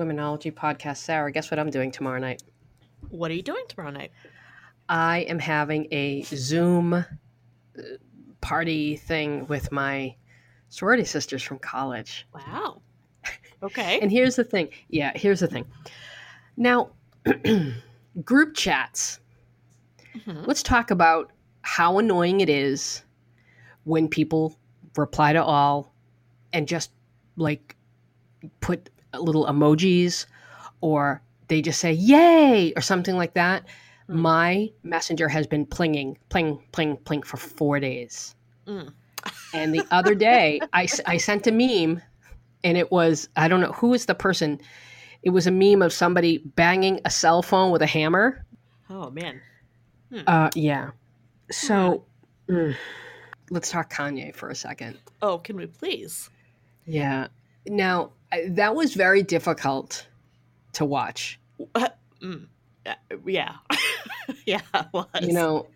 Womenology podcast. Sarah, guess what I'm doing tomorrow night? What are you doing tomorrow night? I am having a Zoom uh, party thing with my sorority sisters from college. Wow. Okay. And here's the thing. Yeah, here's the thing. Now, group chats. Mhm. Let's talk about how annoying it is when people reply to all and just like put little emojis or they just say yay or something like that. Mm. My messenger has been plinging, pling, pling, pling for four days. Mm. And the other day, I, I sent a meme and it was, I don't know, who was the person? It was a meme of somebody banging a cell phone with a hammer. Oh man. Uh, yeah. So mm, let's talk Kanye for a second. Oh, can we please? Yeah. Now, that was very difficult to watch. Mm. Uh, Yeah. yeah. It was. You know,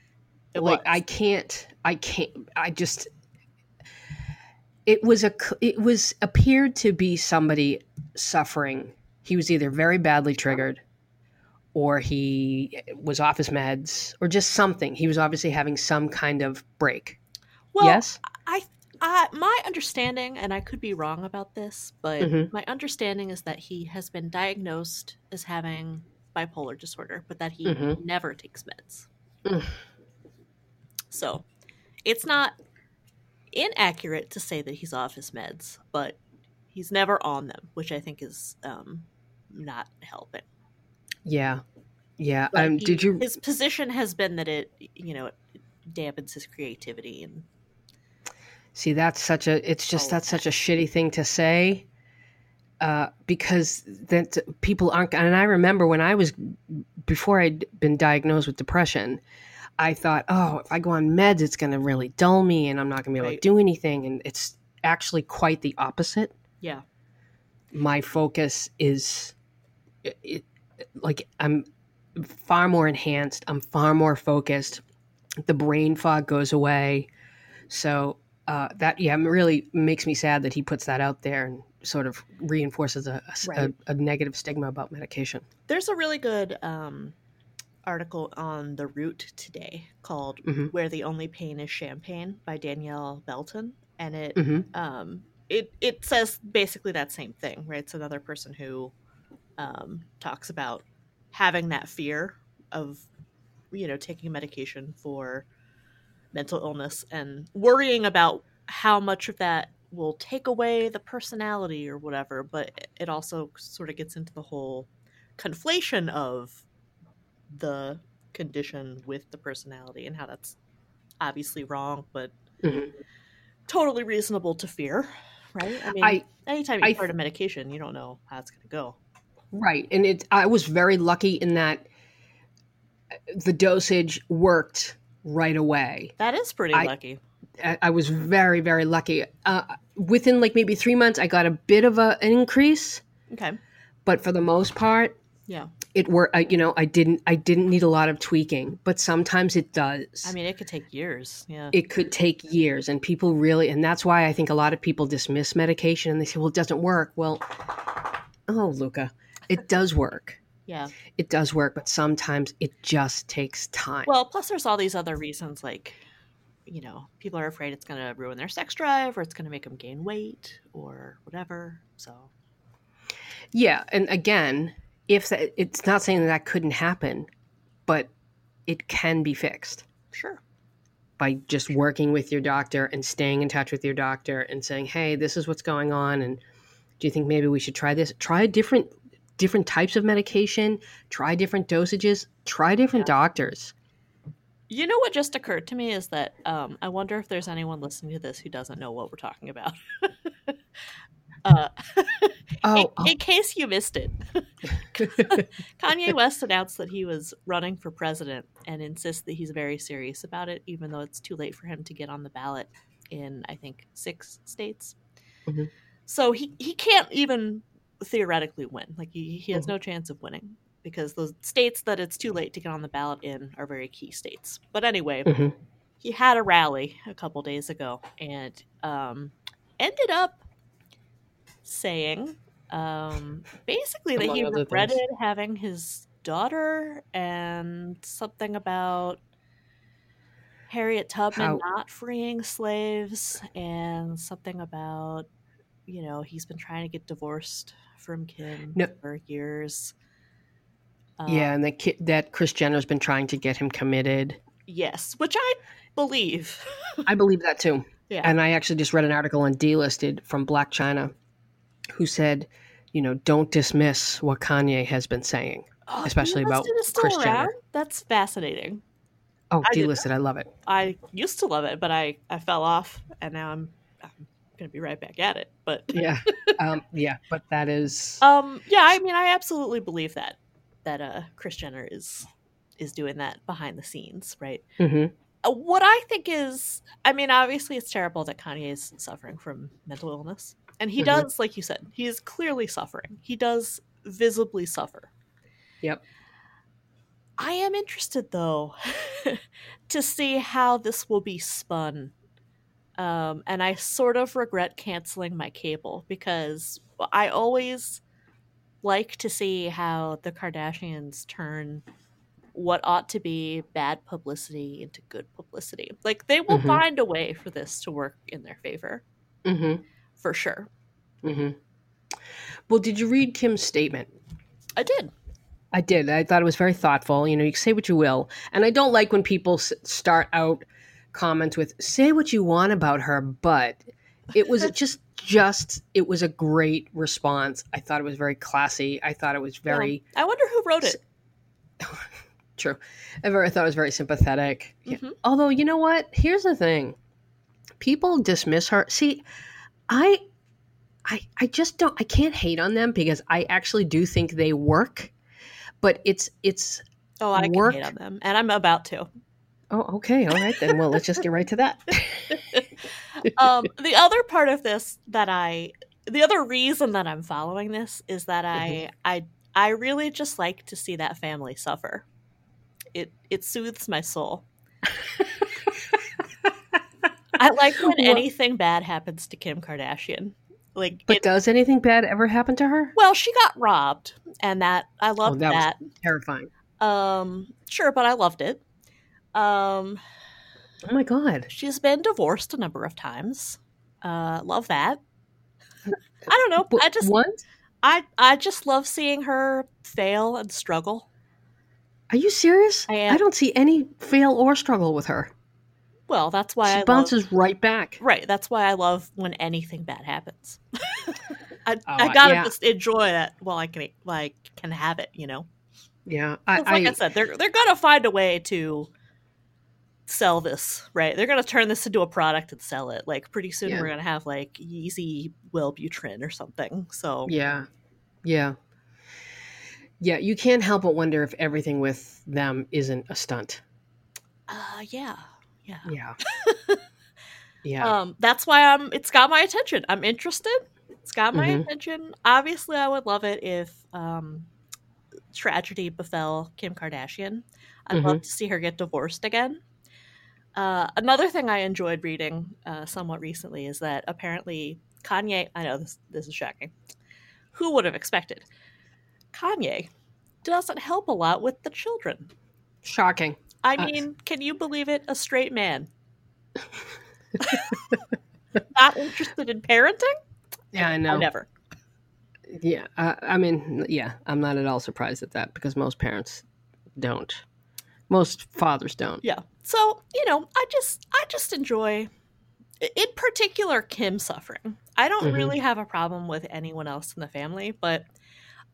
It like was. I can't, I can't, I just, it was a it was appeared to be somebody suffering. He was either very badly triggered or he was off his meds or just something. He was obviously having some kind of break. well, yes? I, I, my understanding, and I could be wrong about this, but Mhm. my understanding is that he has been diagnosed as having bipolar disorder, but that he Mhm. never takes meds. Mm. So, it's not inaccurate to say that he's off his meds, but he's never on them, which I think is um, not helping. Yeah. Yeah. Um, he- did you, His position has been that it, you know, it dampens his creativity and See, that's such a. It's just Oh, that's such a shitty thing to say, uh, because that people aren't. And I remember when I was before I'd been diagnosed with depression, I thought, oh, if I go on meds, it's going to really dull me, and I'm not going to be able Right. to do anything. And it's actually quite the opposite. yeah. My focus is, it, it, like I'm far more enhanced. I'm far more focused. The brain fog goes away. So uh, that yeah, really makes me sad that he puts that out there and sort of reinforces a, a s- a- Right. a negative stigma about medication. There's a really good um, article on The Root today called Mhm. "Where the Only Pain Is Champagne" by Danielle Belton, and it hmm um, it it says basically that same thing, right? It's another person who um, talks about having that fear of you know taking medication for mental illness and worrying about how much of that will take away the personality or whatever but it also sort of gets into the whole conflation of the condition with the personality and how that's obviously wrong but Mhm. totally reasonable to fear right i mean I anytime you I start a medication you don't know how it's going to go right, and it. I was very lucky in that the dosage worked right away. that is pretty I- lucky. I, was very very lucky. Uh, within like maybe three months, I got a bit of a, an increase, okay. But for the most part, yeah. it worked. You know, I didn't I didn't need a lot of tweaking, but sometimes it does. i mean it could take years. Yeah. It could take years. And people really and that's why i think a lot of people dismiss medication and they say well it doesn't work. Well oh luca it does work yeah. It does work but sometimes it just takes time. Well plus there's all these other reasons like you know people are afraid it's going to ruin their sex drive or it's going to make them gain weight or whatever so. Yeah and again if that, it's not saying that that couldn't happen but it can be fixed. Sure. By just working with your doctor and staying in touch with your doctor and saying hey this is what's going on and do you think maybe we should try this? Try a different different types of medication try different dosages try different Yeah. doctors You know what just occurred to me is that um, I wonder if there's anyone listening to this who doesn't know what we're talking about. uh, oh, in, in case you missed it, Kanye West announced that he was running for president and insists that he's very serious about it, even though it's too late for him to get on the ballot in, I think, six states. Mhm. So he, he can't even theoretically win. Like, he, he has Mhm. no chance of winning because those states that it's too late to get on the ballot in are very key states. But anyway, Mhm. he had a rally a couple days ago and um, ended up saying Um, basically, that he other things. regretted having his daughter and something about Harriet Tubman How- not freeing slaves and something about, you know, he's been trying to get divorced from Kim No. for years. Um, yeah, and that ki- that Kris Jenner's been trying to get him committed. Yes, which I believe. I believe that too. yeah. And I actually just read an article on Dlisted from Blac Chyna who said, you know, don't dismiss what Kanye has been saying. Oh, especially about Dlisted is still Kris Jenner. That's fascinating. Oh, I Dlisted, I love it. I used to love it, but I, I fell off, and now I'm I'm gonna be right back at it. But Yeah. um, yeah, but that is um, yeah, I mean, I absolutely believe that that uh, Kris Jenner is is doing that behind the scenes, right? Mhm. Uh, what I think is, I mean, obviously it's terrible that Kanye is suffering from mental illness, and he Mhm. does, like you said, he is clearly suffering. He does visibly suffer. Yep. I am interested though to see how this will be spun. Um, and I sort of regret canceling my cable because I always like to see how the Kardashians turn what ought to be bad publicity into good publicity. Like they will Mhm. find a way for this to work in their favor, Mhm. for sure. Mhm. Well, did you read Kim's statement? I did. I did. I thought it was very thoughtful. You know, you can say what you will, and I don't like when people s- start out comments with "say what you want about her," but it was just just it was a great response. I thought it was very classy. I thought it was very I wonder who wrote it. true. I thought it was very sympathetic. Yeah. Mhm. Although you know what? Here's the thing: people dismiss her. See, I, I, I just don't. I can't hate on them because I actually do think they work. But it's it's Oh, I Work- can hate on them, and I'm about to. Oh, okay. All right then. Well, let's just get right to that. um, the other part of this that I, the other reason that I'm following this is that I, I, I really just like to see that family suffer. It it soothes my soul. I like when Well- anything bad happens to Kim Kardashian. Like, But it- does anything bad ever happen to her? well, she got robbed, and that I loved Oh, that that. was terrifying. Um, sure, but I loved it. Um, Oh my god. She's been divorced a number of times. Uh, love that. I don't know. I just what? I I just love seeing her fail and struggle. Are you serious? I am. I don't see any fail or struggle with her. Well, that's why she I love, bounces right back. right. That's why I love when anything bad happens. I, Oh, I gotta yeah. just enjoy that while I can like can have it. You know, Yeah, I, 'Cause like I, I, said, they're they're gonna find a way to sell this. Right? They're gonna turn this into a product and sell it. Like pretty soon, Yeah. we're gonna have like Yeezy Wellbutrin or something. So yeah, yeah, yeah. You can't help but wonder if everything with them isn't a stunt. Uh, yeah, yeah. Yeah, yeah. Um, that's why I'm. It's got my attention. I'm interested. It's got my Mhm. attention. Obviously, I would love it if um, tragedy befell Kim Kardashian. I'd Mm-hmm. love to see her get divorced again. Uh, another thing I enjoyed reading uh, somewhat recently is that apparently Kanye. I know this. This is shocking. Who would have expected? Kanye doesn't help a lot with the children. Shocking. I mean, can you believe it? A straight man. Not interested in parenting? Yeah, I know. never. Yeah, uh, I mean, yeah, I'm not at all surprised at that because most parents don't. Most fathers don't. Yeah. So, you know, I just I just enjoy in particular Kim suffering. I don't Mhm. really have a problem with anyone else in the family, but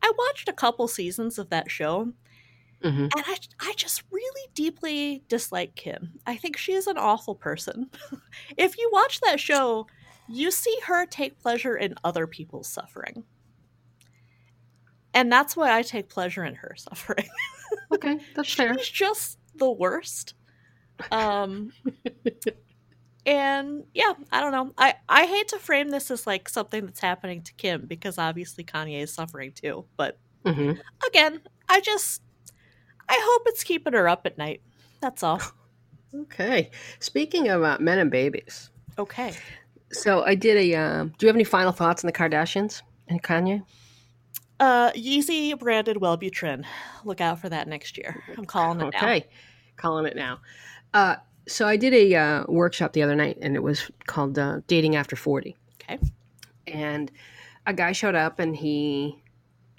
I watched a couple seasons of that show hmm and I I just really deeply dislike Kim. I think she is an awful person. if you watch that show, you see her take pleasure in other people's suffering. And that's why I take pleasure in her suffering. Okay, that's fair. She's just the worst. Um and yeah, I don't know. I I hate to frame this as like something that's happening to Kim because obviously Kanye is suffering too, but hmm again, I just I hope it's keeping her up at night. That's all. Okay. Speaking of uh, men and babies, Okay. so I did a. Uh, do you have any final thoughts on the Kardashians and Kanye? Uh, Yeezy branded Wellbutrin. Look out for that next year. I'm calling it now. Okay, calling it now. Uh, so I did a uh, workshop the other night, and it was called uh, "Dating After 40. Okay. And a guy showed up, and he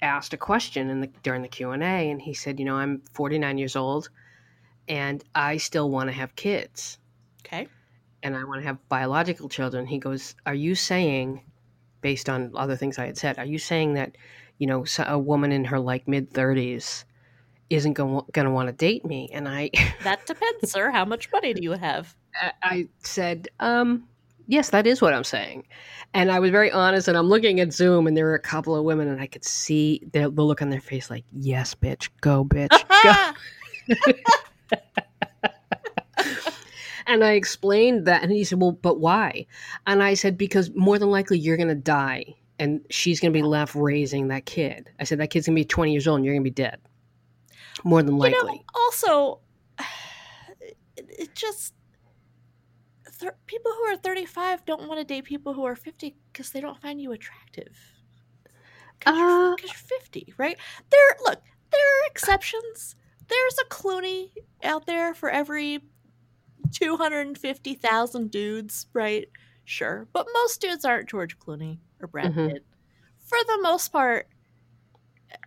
asked a question in the during the Q and A, and he said, "You know, I'm 49 years old, and I still want to have kids, Okay. and I want to have biological children." He goes, "Are you saying, based on other things I had said, are you saying that, you know, a woman in her like mid 30s?" Isn't going to want to date me, and I That depends, sir. How much money do you have? I- I said, um, yes, that is what I'm saying. And I was very honest, and I'm looking at Zoom, and there were a couple of women, and I could see the, the look on their face like, yes, bitch, go, bitch, go. and I explained that, and he said, well, but why? And I said, because more than likely you're going to die, and she's going to be left raising that kid. I said, that kid's going to be 20 years old, and you're going to be dead. More than You likely. know, also, it, it just thir- people who are 35 don't want to date people who are 50 because they don't find you attractive. Because you're, Uh, 'cause you're 50, right? There, look, there are exceptions. There's a Clooney out there for every 250,000 dudes, right? Sure. But most dudes aren't George Clooney or Brad Mhm. Pitt. For the most part,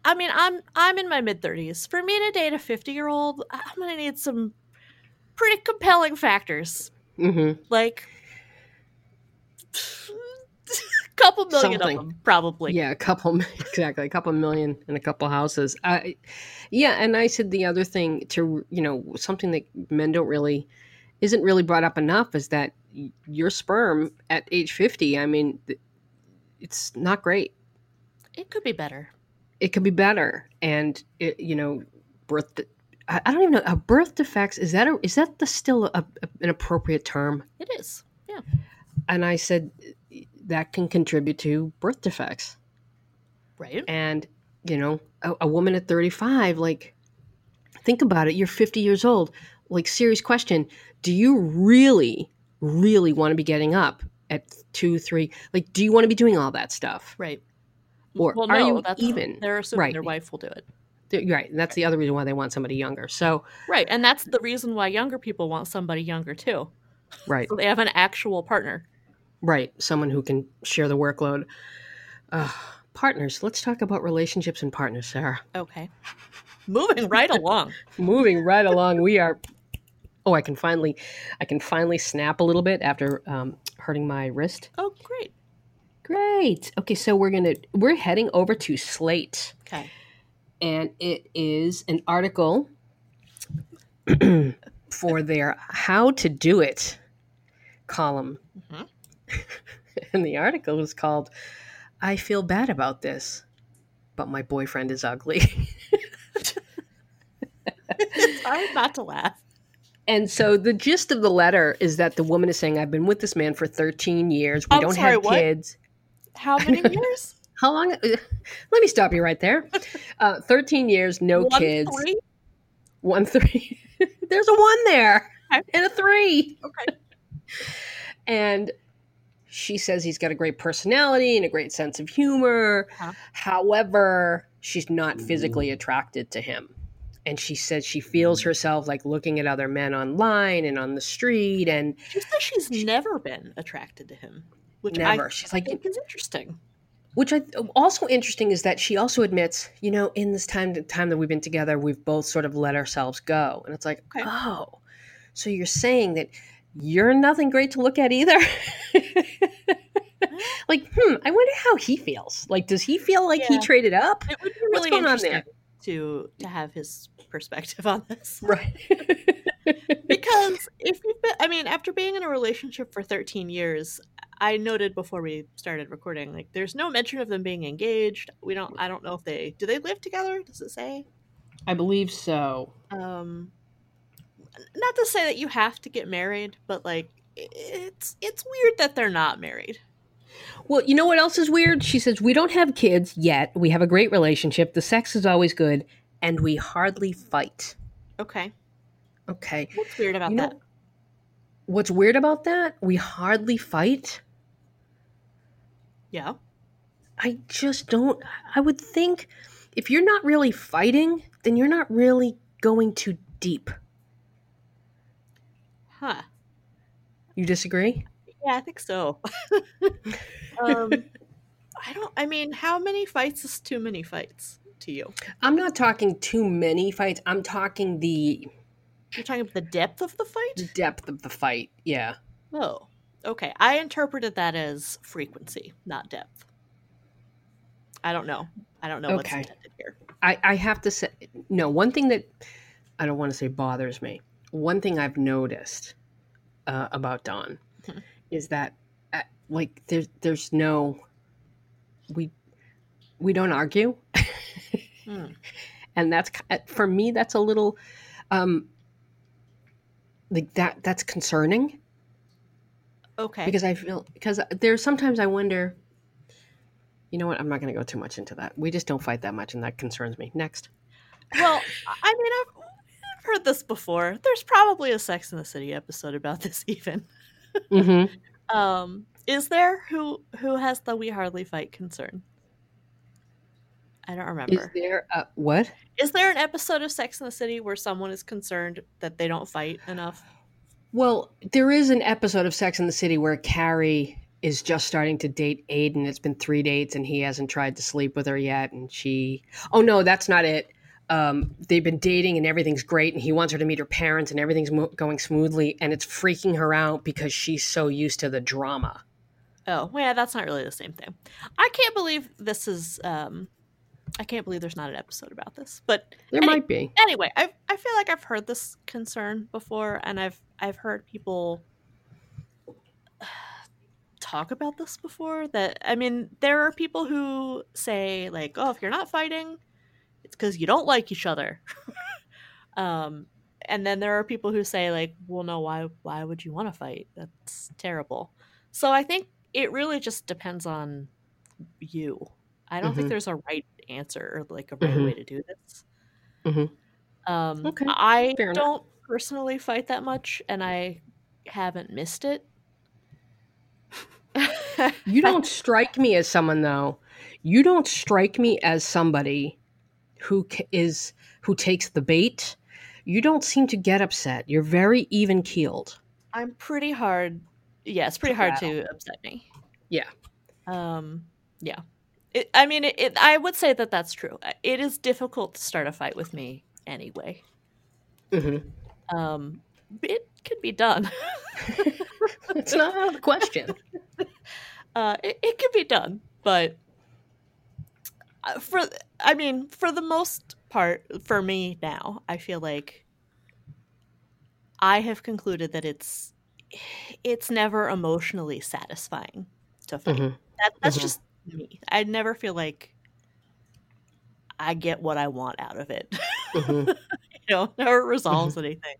I mean, I'm I'm in my mid 30s. For me to date a 50 year old, I'm gonna need some pretty compelling factors, hmm like a couple million Something. of them, probably. Yeah, a couple exactly, a couple million and a couple houses. I, yeah, and I said the other thing to you know something that men don't really isn't really brought up enough is that your sperm at age fifty. I mean, it's not great. It could be better. It could be better, and it, you know, birth. de- I I don't even know. A birth defects is that a, is that the still a, a- an appropriate term? It is. Yeah. And I said that can contribute to birth defects. Right? and you know a, a woman at 35 like think about it you're 50 years old like serious question do you really really want to be getting up at two three like do you want to be doing all that stuff Right. Or well, are no, you even? They're assuming Right. their wife will do it. Right and that's the other reason why they want somebody younger so Right. And that's the reason why younger people want somebody younger too. right So they have an actual partner. right someone who can share the workload uh, partners let's talk about relationships and partners sarah Okay. Moving right along. moving right along we are oh i can finally i can finally snap a little bit after um, hurting my wrist Oh, great. great okay so we're gonna we're heading over to slate Okay. and it is an article for their how to do it column Mhm. and the article is called i feel bad about this but my boyfriend is ugly It's hard not to laugh. And so the gist of the letter is that the woman is saying, I've been with this man for 13 years. We I'm don't sorry, have what? kids. How many years? How long? Let me stop you right there. Uh, 13 years, no One, kids. three? One, three. There's a one there and a three. Okay. And she says he's got a great personality and a great sense of humor. Huh. However, she's not physically attracted to him. And she says she feels herself like looking at other men online and on the street and She says she's never been attracted to him, which never. I she's like, think is interesting. which I also interesting is that she also admits, you know, in this time time that we've been together, we've both sort of let ourselves go, and it's like, Okay. oh, so you're saying that you're nothing great to look at either. like, hmm, I wonder how he feels. Like, does he feel like he traded up? It would be What's going on there? To to have his perspective on this. Right. because if you've been i mean after being in a relationship for 13 years i noted before we started recording like there's no mention of them being engaged we don't i don't know if they do they live together does it say I believe so. um not to say that you have to get married but like it's it's weird that they're not married Well, you know what else is weird? She says, We don't have kids yet. We have a great relationship. The sex is always good, and we hardly fight. okay Okay. what's weird about You know, that What's weird about that? We hardly fight. yeah I just don't. I would think if you're not really fighting, then you're not really going too deep. Huh. You disagree? Yeah, I think so. um, I don't. I mean, how many fights is too many fights to you? I'm not talking too many fights. I'm talking the You're talking about the depth of the fight. The depth of the fight. Yeah. Oh, okay. I interpreted that as frequency, not depth. I don't know. I don't know what's intended here. I, I have to say, no, one thing that I don't want to say bothers me, one thing I've noticed uh, about Dawn Mhm. Is that, uh, like, there's, there's no, we, we don't argue. Hmm. and that's, for me, that's a little, um, like that, that's concerning Okay. because I feel, because there's sometimes I wonder, you know what? I'm not going to go too much into that. We just don't fight that much, and that concerns me. Next. well, I mean, I've heard this before. There's probably a Sex in the City episode about this, even. Mm-hmm. Um, is there who who has the we hardly fight concern? I don't remember. Is there a what? Is there an episode of Sex in the City where someone is concerned that they don't fight enough? Well, there is an episode of Sex in the City where Carrie is just starting to date Aidan. It's been three dates and he hasn't tried to sleep with her yet. And she, oh no, that's not it. Um, they've been dating and everything's great. And he wants her to meet her parents and everything's mo- going smoothly. And it's freaking her out because she's so used to the drama. Oh, well, yeah, that's not really the same thing. I can't believe this is. Um, I can't believe there's not an episode about this. But There Any- might be. anyway, I I feel like I've heard this concern before, and I've I've heard people talk about this before. That I mean, there are people who say like, "Oh, if you're not fighting, it's because you don't like each other." um, and then there are people who say like, "Well, no, why why would you want to fight? That's terrible." So I think it really just depends on you. I don't think Mhm. there's a right answer or like a right Mhm. way to do this. Mhm. Um, Okay, I fair don't personally fight that much, and I haven't missed it. You don't strike me as someone though. You don't strike me as somebody who is who takes the bait. You don't seem to get upset. You're very even keeled. I'm pretty hard. Yeah, it's pretty hard to upset me. Yeah. Um. Yeah. It, I mean, it, it. I would say that that's true. It is difficult to start a fight with me anyway. hmm Um. It can be done. It's not out of the question. uh, it, it can be done, but for I mean, for the most part, for me now, I feel like I have concluded that it's it's never emotionally satisfying to fight. Mhm. That, that's Mhm. just me. I never feel like I get what I want out of it. Mhm. you know, never resolves anything.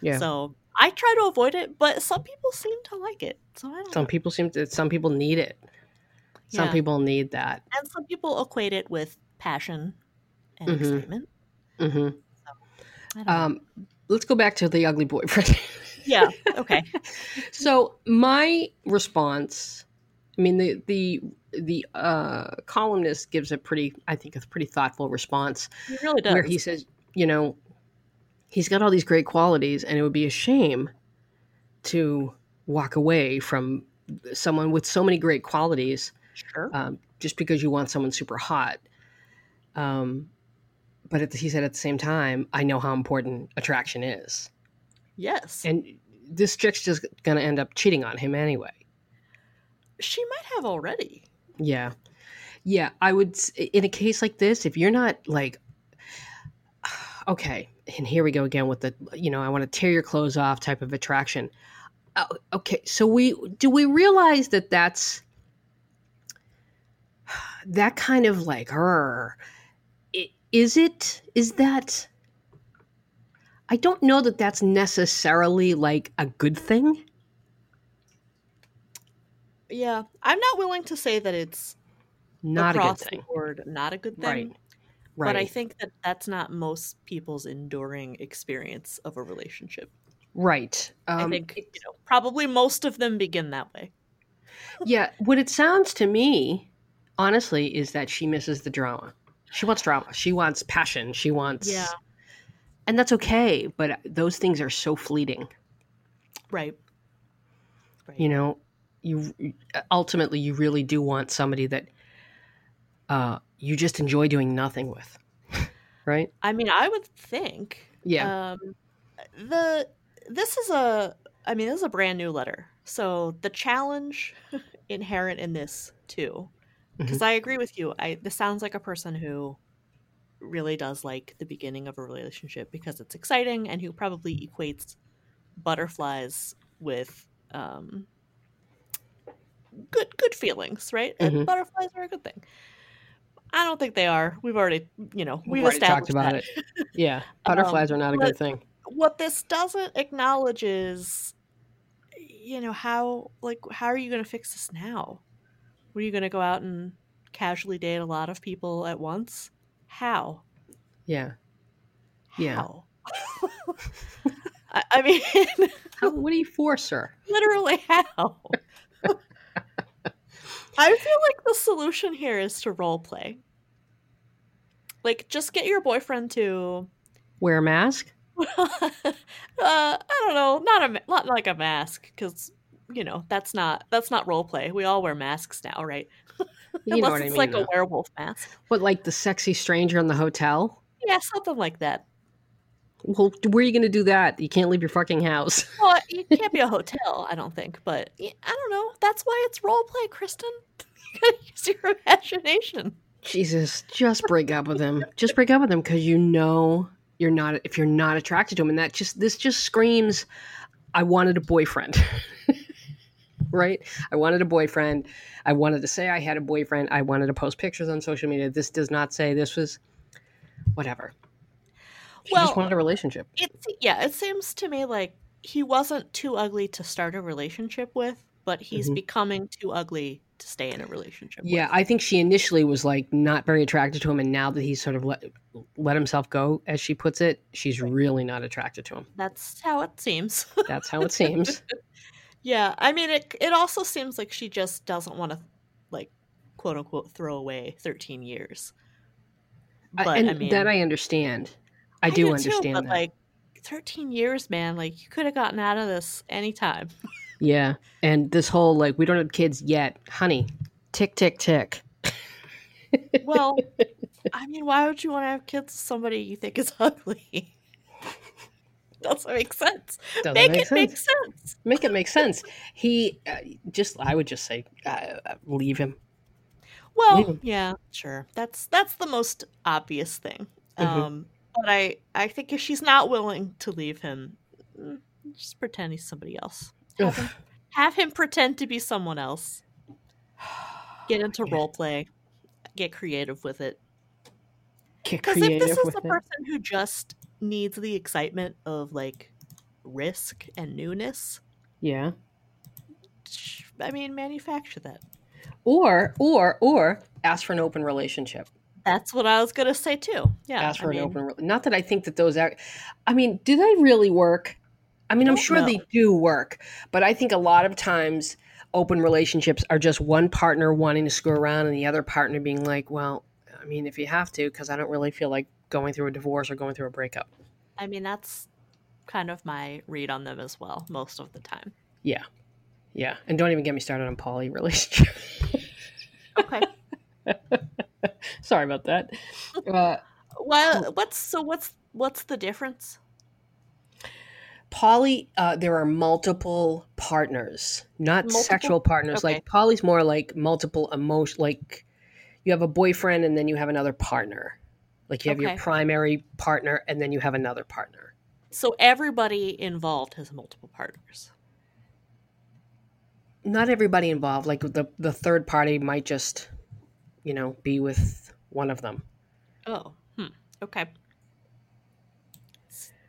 Yeah. So I try to avoid it, but some people seem to like it. So I don't Some know. people seem to. Some people need it. Some Yeah. people need that. and some people equate it with passion and Mhm. excitement. hmm I. Um, let's go back to the ugly boyfriend. yeah. Okay. so my response, I mean, the the the uh, columnist gives a pretty, I think, a pretty thoughtful response He really does. where he says, you know, he's got all these great qualities, and it would be a shame to walk away from someone with so many great qualities sure. um, just because you want someone super hot. Um, but at the, he said at the same time, I know how important attraction is, yes. and this chick's just going to end up cheating on him anyway. she might have already. Yeah, yeah. I would in a case like this, if you're not like, okay, and here we go again with the, you know, I want to tear your clothes off type of attraction. Oh, okay, so we do we realize that that's that kind of like her. Is it? Is that? I don't know that that's necessarily like a good thing. Yeah. I'm not willing to say that it's Not a good thing. board not a good thing. Right. Right. But I think that that's not most people's enduring experience of a relationship. right. I Um, think you know probably most of them begin that way. yeah what it sounds to me honestly is that she misses the drama. She wants drama. She wants passion. She wants Yeah. And that's okay, but those things are so fleeting. Right. Right. You know, you ultimately you really do want somebody that uh you just enjoy doing nothing with. right? I mean, I would think. Yeah. Um, the this is a. I mean, this is a brand new letter, so the challenge inherent in this too, because I agree with you. I this sounds like a person who really does like the beginning of a relationship because it's exciting, and who probably equates butterflies with um, good good feelings, right? Mhm. And butterflies are a good thing. I don't think they are. We've already, you know, we've, already established talked about that. it. Yeah. Butterflies are not a good thing. What this doesn't acknowledge is, you know, how like how are you going to fix this now? Were you going to go out and casually date a lot of people at once? How? Yeah. Yeah. How? I, I mean, How, what do you force her? literally how? I feel like the solution here is to role play. Like, just get your boyfriend to Wear a mask? uh, I don't know, not a not like a mask because you know that's not that's not role play. We all wear masks now, right? You Unless know what I it's mean. like though. a werewolf mask. What, like the sexy stranger in the hotel? Yeah, something like that. Well, where are you going to do that? You can't leave your fucking house. Well, it can't be a hotel, I don't think. But I don't know. That's why it's role play, Kristen. You gotta use your imagination. Jesus, just break up with him. Just break up with him because you know you're not. If you're not attracted to him, and that just this just screams, I wanted a boyfriend. Right? I wanted a boyfriend. I wanted to say I had a boyfriend. I wanted to post pictures on social media. This does not say this was whatever. She just wanted a relationship. It yeah, it seems to me like he wasn't too ugly to start a relationship with, but he's Mhm. becoming too ugly to stay in a relationship. Yeah, with. I think she initially was like not very attracted to him, and now that he's sort of let let himself go, as she puts it, she's really not attracted to him. that's how it seems. That's how it seems. yeah, I mean, it it also seems like she just doesn't want to, like, quote unquote, throw away thirteen years. I- But and I mean, that I understand. I, do, too, understand but that. like, thirteen years, man, like you could have gotten out of this anytime. yeah, and this whole like we don't have kids yet, honey. Tick tick tick. Well, I mean, why would you want to have kids with somebody you think is ugly? Doesn't make sense. Doesn't make, make it sense. make sense. Make it make sense. He uh, just I would just say uh, uh, leave him. Well, Leave yeah, sure. That's that's the most obvious thing. Mhm. Um, but I I think if she's not willing to leave him, mm, just pretend he's somebody else. Have him, have him pretend to be someone else. Get into role play. Get creative with it. Get Because if this is with the it. person who just needs the excitement of like risk and newness, Yeah. I mean, manufacture that. Or or or ask for an open relationship. That's what I was gonna say too. Yeah, ask for I an mean, open. re- Not that I think that those are. I mean, do they really work? I mean, I'm Don't sure they do work, but I think a lot of times open relationships are just one partner wanting to screw around and the other partner being like, "Well, I mean, if you have to, because I don't really feel like going through a divorce or going through a breakup." I mean, that's kind of my read on them as well, most of the time. Yeah, Yeah. and don't even get me started on poly relationship. Okay. Sorry about that. Uh, well, what's so what's what's the difference? poly, uh, there are multiple partners, not Multiple? sexual partners. Okay. Like poly's more like multiple emotion. Like you have a boyfriend and then you have another partner. Like you have your primary partner and then you have another partner. So everybody involved has multiple partners. Not everybody involved. Like the the third party might just, you know, be with one of them. Oh, hmm. Okay.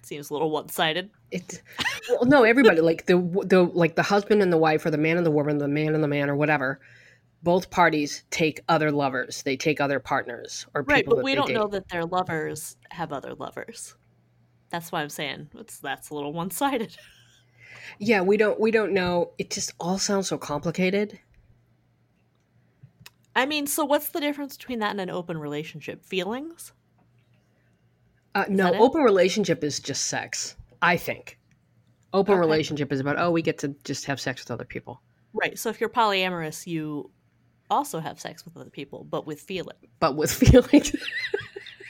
Seems a little one-sided. It well, no, everybody like the the like the husband and the wife or the man and the woman, the man and the man or whatever. Both parties take other lovers. They take other partners or people Right, but we don't date. know that their lovers have other lovers. That's why I'm saying it's that's a little one-sided. Yeah, we don't we don't know. It just all sounds so complicated. I mean, so what's the difference between that and an open relationship? Feelings? Uh, no, open relationship is just sex. I think open Okay. relationship is about oh we get to just have sex with other people, Right. So if you're polyamorous, you also have sex with other people, but with feeling. but with feeling.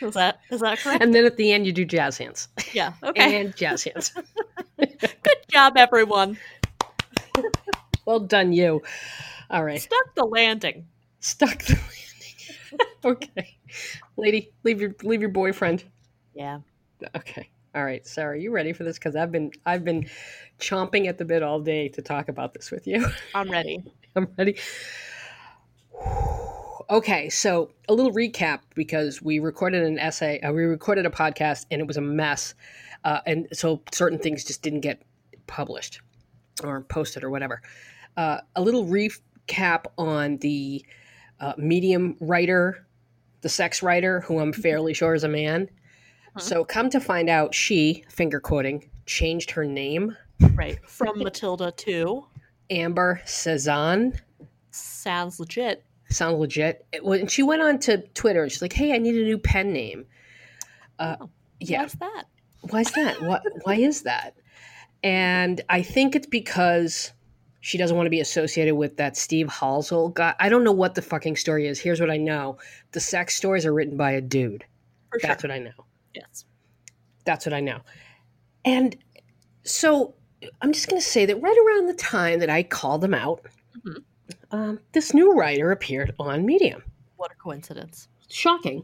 Is that is that correct? and then at the end you do jazz hands yeah. Okay. and jazz hands. Good job, everyone. well done, you. All right, Stuck the landing. stuck the landing. okay, lady, leave your leave your boyfriend. Yeah. Okay. All right, Sarah, you ready for this? Because I've been I've been chomping at the bit all day to talk about this with you. I'm ready. I'm ready. Okay, so a little recap because we recorded an essay, uh, we recorded a podcast, and it was a mess, uh, and so certain things just didn't get published or posted or whatever. Uh, a little recap on the uh, medium writer, the sex writer, who I'm fairly sure is a man. Mhm. So come to find out, she finger quoting changed her name, Right. From Matilda to Amber Cezanne. Sounds legit. sound legit. It- When she went on to Twitter and she's like, "Hey, I need a new pen name." Uh, Oh, yeah, What's that? why is that? What? Why is that? And I think it's because she doesn't want to be associated with that Steve Halsell guy. I don't know what the fucking story is. Here's what I know: the sex stories are written by a dude. For sure. That's what I know. yes. That's what I know. And so I'm just going to say that right around the time that I called them out, Mhm. Um, this new writer appeared on Medium. What a coincidence. shocking.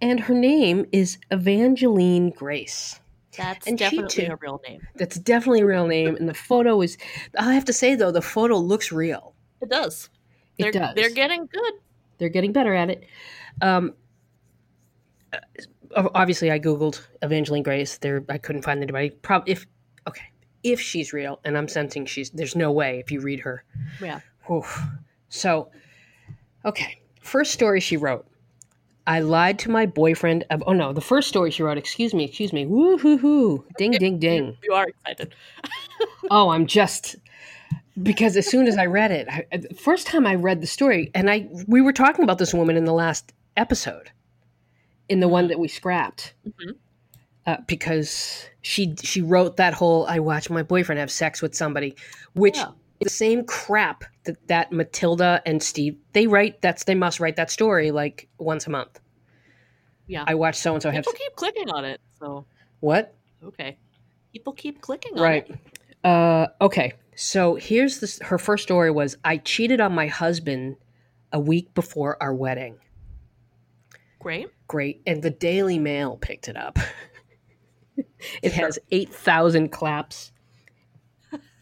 And her name is Evangeline Grace. That's And definitely too. a real name. That's definitely a real name. And the photo is, I have to say though, the photo looks real. It does. It They're, does. They're getting good. They're getting better at it. Um, uh, obviously, I Googled Evangeline Grace. There, I couldn't find anybody. Probably if, okay, if she's real, and I'm sensing she's, there's no way if you read her. Yeah. Oof. So, okay. First story she wrote. I lied to my boyfriend. Of, oh no, the first story she wrote. Excuse me, excuse me. Woo hoo hoo. Ding ding ding. You are excited. Oh, I'm just because as soon as I read it, I, the first time I read the story, and I we were talking about this woman in the last episode, in the one that we scrapped, Mhm. uh, because she she wrote that whole "I watched my boyfriend have sex with somebody," which Yeah. The same crap that that Matilda and Steve they write. That's they must write that story like once a month. Yeah. I watched so and so have People keep clicking on it. So, what okay. People keep clicking on right. it. Uh, okay, so here's this. Her first story was I cheated on my husband a week before our wedding. Great. Great, and the Daily Mail picked it up. it has eight thousand claps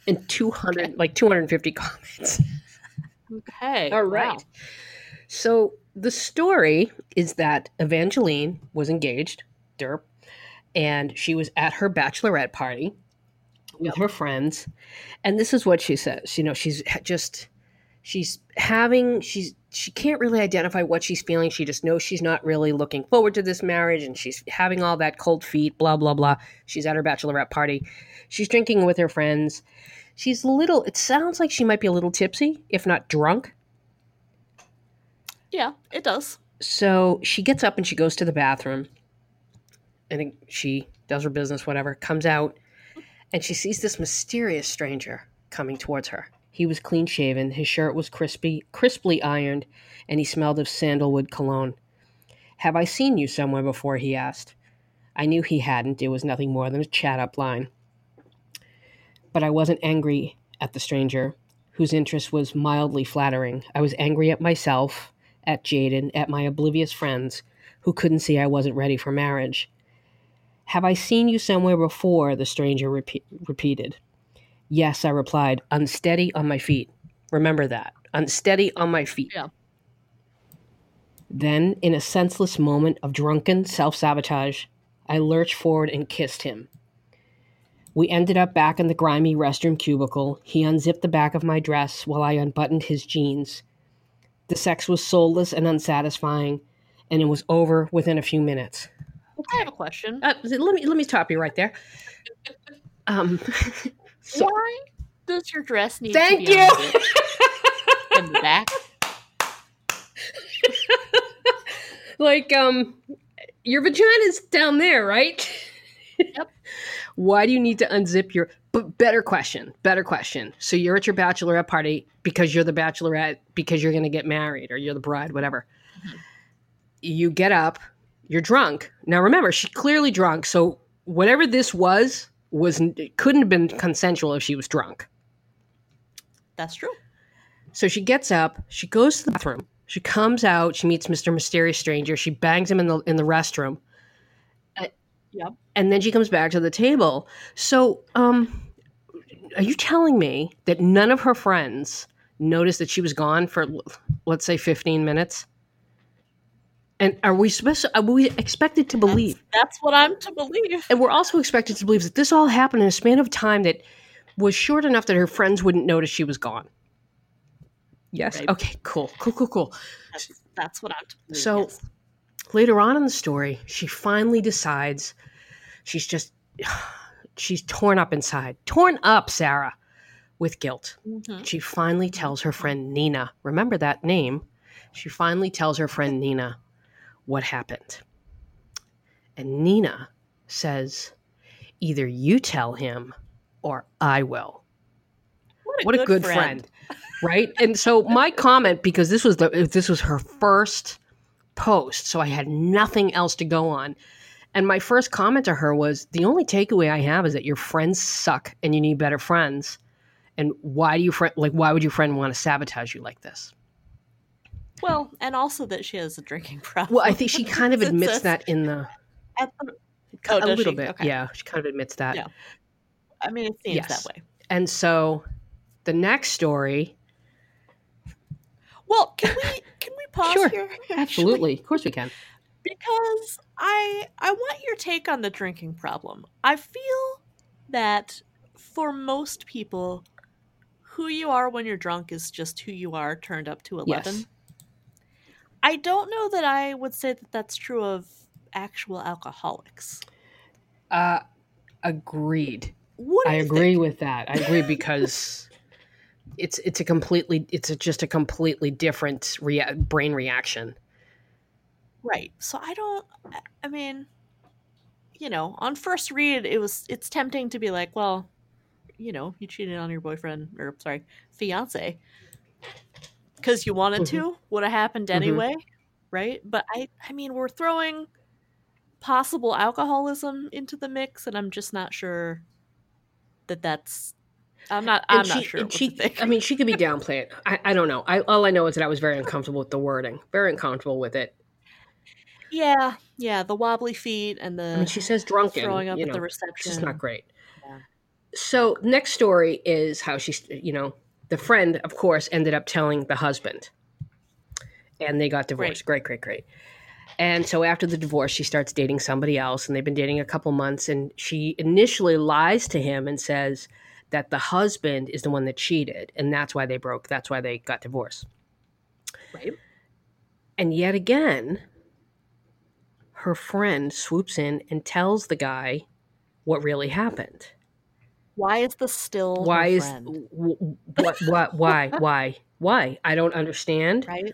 and two hundred, like two hundred and fifty comments. Okay. All right. Wow. So the story is that Evangeline was engaged, derp, and she was at her bachelorette party with her friends. And this is what she says. You know, she's just she's having she's she can't really identify what she's feeling. She just knows she's not really looking forward to this marriage and she's having all that cold feet, blah blah blah. She's at her bachelorette party. She's drinking with her friends. She's a little it sounds like she might be a little tipsy, if not drunk. Yeah, it does. So she gets up and she goes to the bathroom and she does her business, whatever, comes out and she sees this mysterious stranger coming towards her. He was clean shaven, his shirt was crispy, crisply ironed, and he smelled of sandalwood cologne. Have I seen you somewhere before? he asked. I knew he hadn't. It was nothing more than a chat up line. But I wasn't angry at the stranger, whose interest was mildly flattering. I was angry at myself at Jaden, at my oblivious friends who couldn't see I wasn't ready for marriage. Have I seen you somewhere before? The stranger repeat, repeated. Yes, I replied, unsteady on my feet. Remember that. Unsteady on my feet. Yeah. Then, in a senseless moment of drunken self sabotage, I lurched forward and kissed him. We ended up back in the grimy restroom cubicle. He unzipped the back of my dress while I unbuttoned his jeans. The sex was soulless and unsatisfying, and it was over within a few minutes. I have a question. Uh, let me let me stop you right there. Um, so, Why does your dress need thank to be you. in the back? like, um, your vagina's down there, right? Yep. Why do you need to unzip your? But better question. Better question. So you're at your bachelorette party because you're the bachelorette because you're going to get married or you're the bride, whatever. You get up. You're drunk. Now remember, she's clearly drunk. So whatever this was was it couldn't have been consensual if she was drunk. That's true. So she gets up, she goes to the bathroom, she comes out, she meets Mr. Mysterious Stranger, she bangs him in the in the restroom. Uh, Yep. And then she comes back to the table. So, um are you telling me that none of her friends noticed that she was gone for let's say 15 minutes? And are we supposed to, are we expected to believe? That's, that's what I'm to believe. And we're also expected to believe that this all happened in a span of time that was short enough that her friends wouldn't notice she was gone. Yes. Right. Okay, cool. Cool, cool, cool. That's, that's what I'm to believe. So- yes. later on in the story, she finally decides she's just she's torn up inside, torn up, Sarah, with guilt. Mhm. She finally tells her friend Nina, remember that name? She finally tells her friend Nina what happened. And Nina says, either you tell him or I will. What a good friend. Right? And so my comment because this was the this was her first post, so I had nothing else to go on. And my first comment to her was the only takeaway I have is that your friends suck and you need better friends. And why do you friend like why would your friend want to sabotage you like this? Well, and also that she has a drinking problem. Well, I think she kind of admits that in the at the- Oh, a little she? bit. Okay. Yeah, she kind of admits that. Yeah. I mean, it seems Yes. that way. And so the next story, Well, can we can we pause Sure. here? absolutely, of course we can. because I I want your take on the drinking problem. I feel that for most people, who you are when you're drunk is just who you are turned up to eleven. Yes. I don't know that I would say that that's true of actual alcoholics. Uh agreed. I agree think? with that. I agree because it's it's a completely it's a, just a completely different rea- brain reaction. Right. So I don't I- I mean, you know, on first read it was it's tempting to be like, well, you know, you cheated on your boyfriend or sorry, fiance cuz you wanted Mhm. to, would have happened Mhm. anyway, right? But I I mean, we're throwing possible alcoholism into the mix and I'm just not sure that that's I'm not I'm And not sure and she. I mean, she could be downplaying. I, I don't know. I all I know is that I was very uncomfortable with the wording. Very uncomfortable with it. yeah, yeah, the wobbly feet and the I mean, she says drunken. throwing up you at the reception. just not great. Yeah. So next story is how she's you know the friend of course ended up telling the husband, and they got divorced. Great, great, great. And so after the divorce, she starts dating somebody else, and they've been dating a couple months. And she initially lies to him and says that the husband is the one that cheated, and that's why they broke. That's why they got divorced. Right. And yet again, her friend swoops in and tells the guy what really happened. Why is this still why is what what why why why? I don't understand. Right?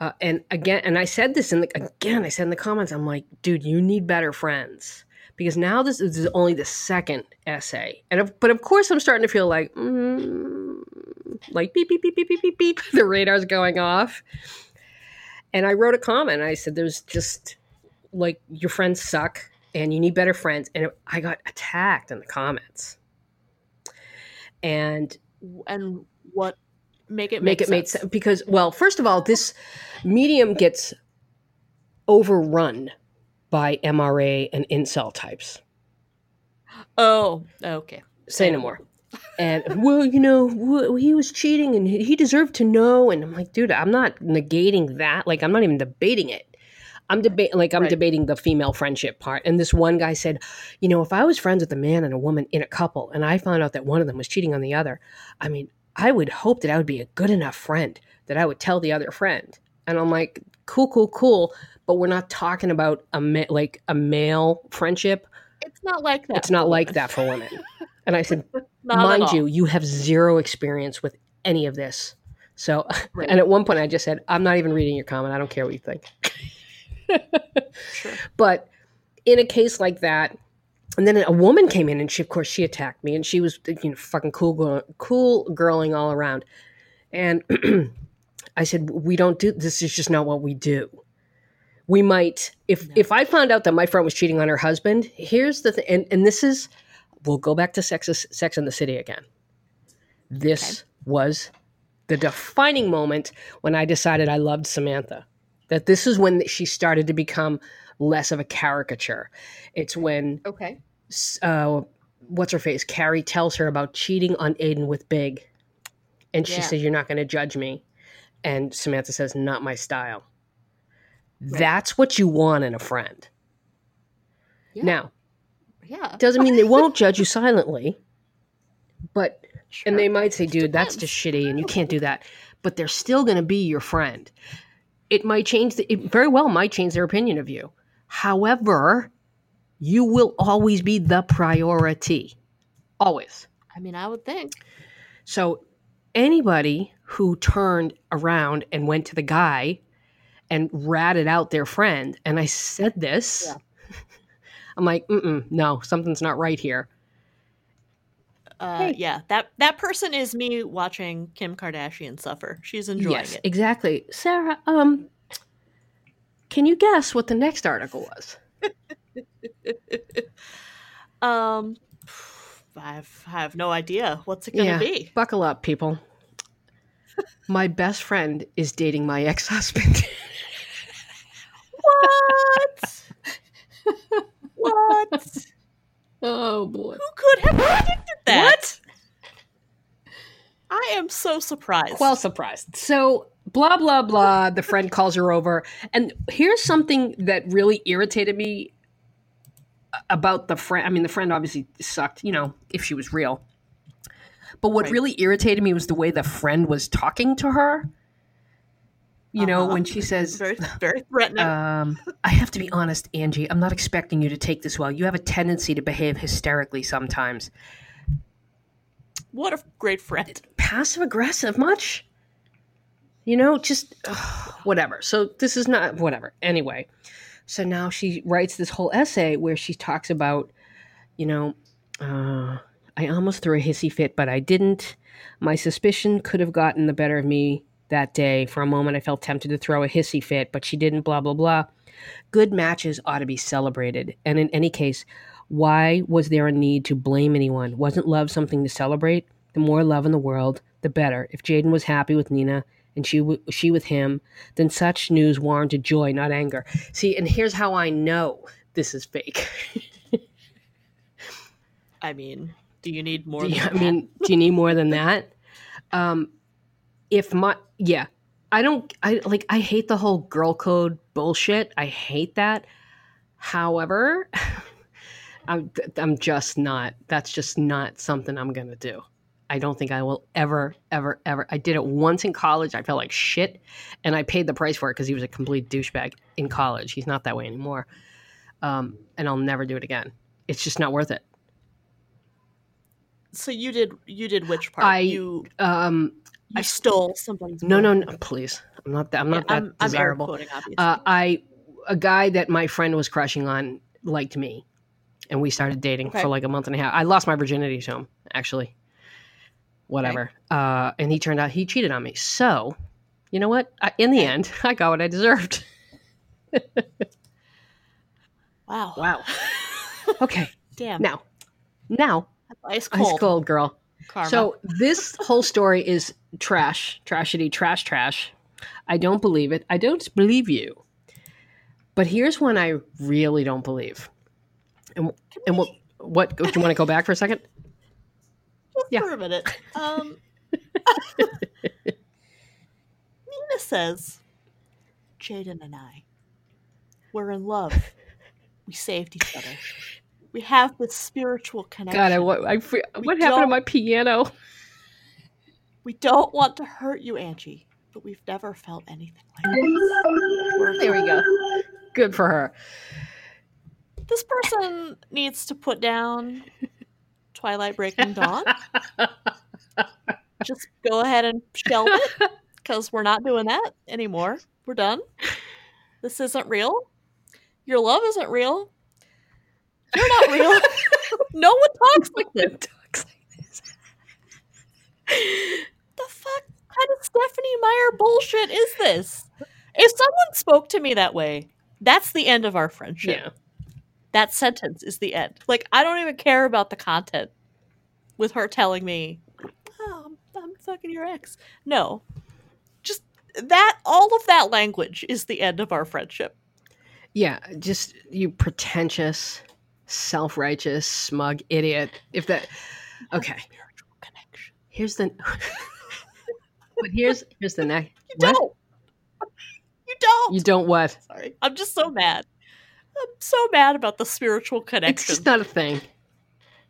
uh, and again and i said this in the again i said in the comments i'm like dude you need better friends. Because now this is only the second essay. And of, but of course i'm starting to feel like mm, like beep beep beep beep beep beep beep the radar's going off. And i wrote a comment. I said there's just like your friends suck and you need better friends. And i got attacked in the comments and And what make it make make it make sense. because well first of all this medium gets overrun by mra and incel types. Oh, okay. say no more. And well you know he was cheating and he deserved to know. And i'm like dude i'm not negating that. Like i'm not even debating it i'm debating like i'm Right. debating the female friendship part and this one guy said you know if i was friends with a man and a woman in a couple and i found out that one of them was cheating on the other i mean i would hope that i would be a good enough friend that i would tell the other friend and i'm like cool cool cool but we're not talking about a ma- like a male friendship It's not like that. it's not like women. that for women and i said mind you, you have zero experience with any of this. So, Right. and at one point I just said, I'm not even reading your comment. I don't care what you think. Sure. But in a case like that, and then a woman came in and she, of course, she attacked me and she was, you know, fucking cool, girl, cool girling all around. And I said, we don't do, this is just not what we do. We might, if, No. if I found out that my friend was cheating on her husband, here's the thing, and, and this is, we'll go back to Sex, Sex in the City again. This was the defining moment when I decided I loved Samantha. That this is when she started to become less of a caricature. It's when Okay. uh, what's her face? Carrie tells her about cheating on Aidan with Big, and she Yeah. says, "You're not going to judge me," and Samantha says, "Not my style." Right. That's what you want in a friend. Yeah. Now, Yeah. doesn't mean they won't judge you silently, but Sure. and they might say, dude, that's just shitty and you can't do that. But they're still going to be your friend. It might change, the, it very well might change their opinion of you. However, you will always be the priority. Always. I mean, I would think. So anybody who turned around and went to the guy and ratted out their friend, and I said this, Yeah. I'm like, Mm-mm, no, something's not right here. Uh, Hey. Yeah, that that person is me watching Kim Kardashian suffer. She's enjoying yes, it. exactly. Sarah, um, can you guess what the next article was? um, I've, I have no idea. What's it gonna Yeah. be? Buckle up, people. my best friend is dating my ex-husband. What? what? Oh boy. Who could have predicted that? What? I am so surprised. Well, surprised. So, blah, blah, blah. The friend calls her over. And here's something that really irritated me uh, about the friend. I mean, the friend obviously sucked, you know, if she was real. But what Right. really irritated me was the way the friend was talking to her. You know, Uh-huh. when she says, very, very threatening. um, I have to be honest, Angie, I'm not expecting you to take this well. You have a tendency to behave hysterically sometimes. what a great friend. passive aggressive much you know just ugh, whatever so this is not whatever anyway so now she writes this whole essay where she talks about you know uh, i almost threw a hissy fit but i didn't my suspicion could have gotten the better of me that day for a moment i felt tempted to throw a hissy fit but she didn't blah blah blah good matches ought to be celebrated and in any case why was there a need to blame anyone wasn't love something to celebrate the more love in the world, the better. If Jaden was happy with Nina and she w- she with him, then such news warranted joy, not anger. See, and here's how I know this is fake. I mean, do you need more? You- I mean, do you need more than that? Um, if my yeah, I don't. I like. I hate the whole girl code bullshit. I hate that. However, I'm I'm just not. That's just not something I'm gonna do. I don't think I will ever, ever, ever. I did it once in college. I felt like shit, and I paid the price for it because he was a complete douchebag in college. He's not that way anymore, um, and I'll never do it again. It's just not worth it. so you did you did which part? I- you Um, you stole somebody's No, no, no, please. I'm not that. I'm Yeah, not that I'm, I'm desirable. obviously. uh, I a guy that my friend was crushing on liked me, and we started dating Okay. for like a month and a half. I lost my virginity to him, actually. Whatever. Uh, and he turned out he cheated on me. So, you know what? I, in the Okay. end, I got what I deserved. wow. Wow. Okay. Damn. Now, now, ice cold. ice cold girl. Karma. So this whole story is trash, trashity, trash, trash. I don't believe it. I don't believe you. But here's one I really don't believe. And and what what do you want to go back for a second? just yeah. for a minute. Um, Nina says, Jaden and I, we're in love. We saved each other. We have this spiritual connection. God, I, what I what happened to my piano? we don't want to hurt you, Angie, but we've never felt anything like this. There we go. Good for her. This person needs to put down Twilight Breaking Dawn. Just go ahead and shelve it because we're not doing that anymore. We're done. This isn't real. Your love isn't real. You're not real. no one talks like this. Talks like this. The fuck kind of Stephenie Meyer bullshit is this? If someone spoke to me that way, that's the end of our friendship. Yeah. That sentence is the end. Like I don't even care about the content. With her telling me, "Oh, I'm, I'm fucking your ex." No, just that. All of that language is the end of our friendship. Yeah, just you pretentious, self-righteous, smug idiot. If that Okay. Spiritual connection. Here's the But here's here's the next You What? don't. You don't. You don't what? Sorry. I'm just so mad. I'm so mad about the spiritual connection It's just not a thing.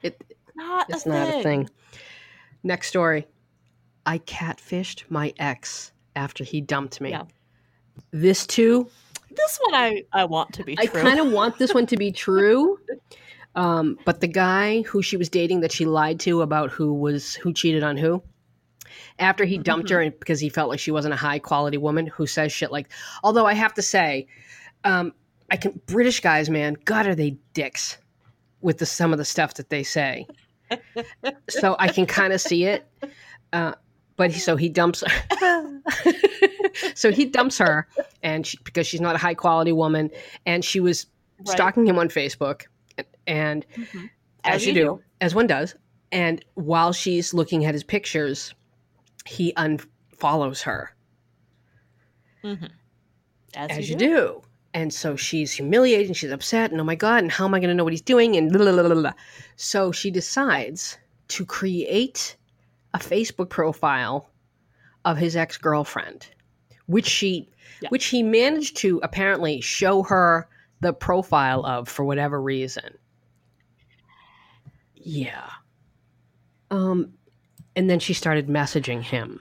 It not it's a not thing. a thing. Next story. I catfished my ex after he dumped me. Yeah. This too This one I, I want to be I true. kind of want this one to be true. Um, but the guy who she was dating that she lied to about who was who cheated on who, after he dumped her and because he felt like she wasn't a high quality woman who says shit like, although I have to say, um, I can British guys, man, God are they dicks with the some of the stuff that they say. so I can kind of see it. Uh, but he, so he dumps so he dumps her and she, because she's not a high quality woman and she was Right. stalking him on Facebook and Mhm. as, you do, as one does and while she's looking at his pictures he unfollows her Mhm. As, as, you, do. do. and so she's humiliated and she's upset and oh my god and how am i going to know what he's doing and blah, blah, blah. so she decides to create a facebook profile of his ex-girlfriend which she Yeah. which he managed to apparently show her the profile of for whatever reason yeah um and then she started messaging him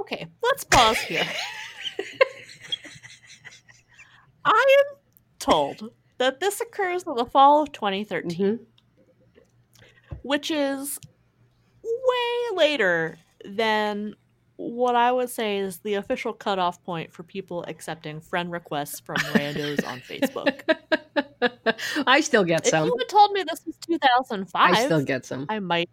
Okay, let's pause here. I am told that this occurs in the fall of 2013, Mhm. which is way later than what I would say is the official cutoff point for people accepting friend requests from randos on Facebook. I still get If some. If you had told me this was 2005, I still get some. I might,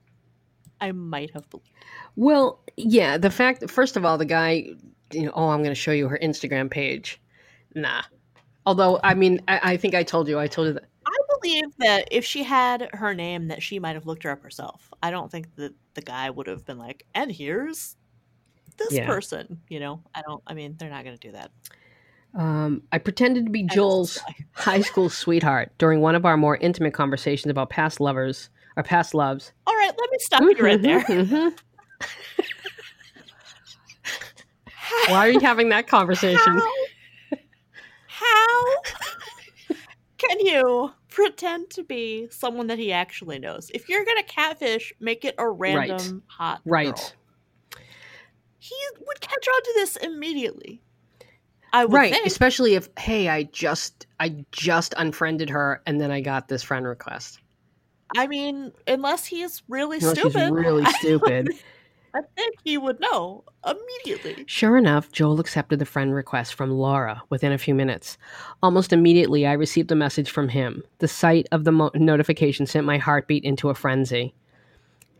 I might have believed. Well, yeah, the fact first of all, the guy, you know, oh, I'm going to show you her Instagram page. Nah. Although, I mean, I, I think I told you, I told you that. I believe that if she had her name, that she might have looked her up herself. I don't think that the guy would have been like, "And here's this Yeah. person." You know, I don't. I mean, they're not going to do that. Um, I pretended to be I Joel's high school sweetheart during one of our more intimate conversations about past lovers or past loves. All right, let me stop you right there. Mhm. Why are you having that conversation? How, how can you pretend to be someone that he actually knows? If you're gonna catfish, make it a random hot Right. girl. He would catch on to this immediately. I would Right. think. Especially if, hey, I just I just unfriended her and then I got this friend request. I mean, unless he's really Unless she's stupid, really stupid. I think he would know immediately. Sure enough, Joel accepted the friend request from Laura within a few minutes. Almost immediately, I received a message from him. The sight of the mo- notification sent my heartbeat into a frenzy.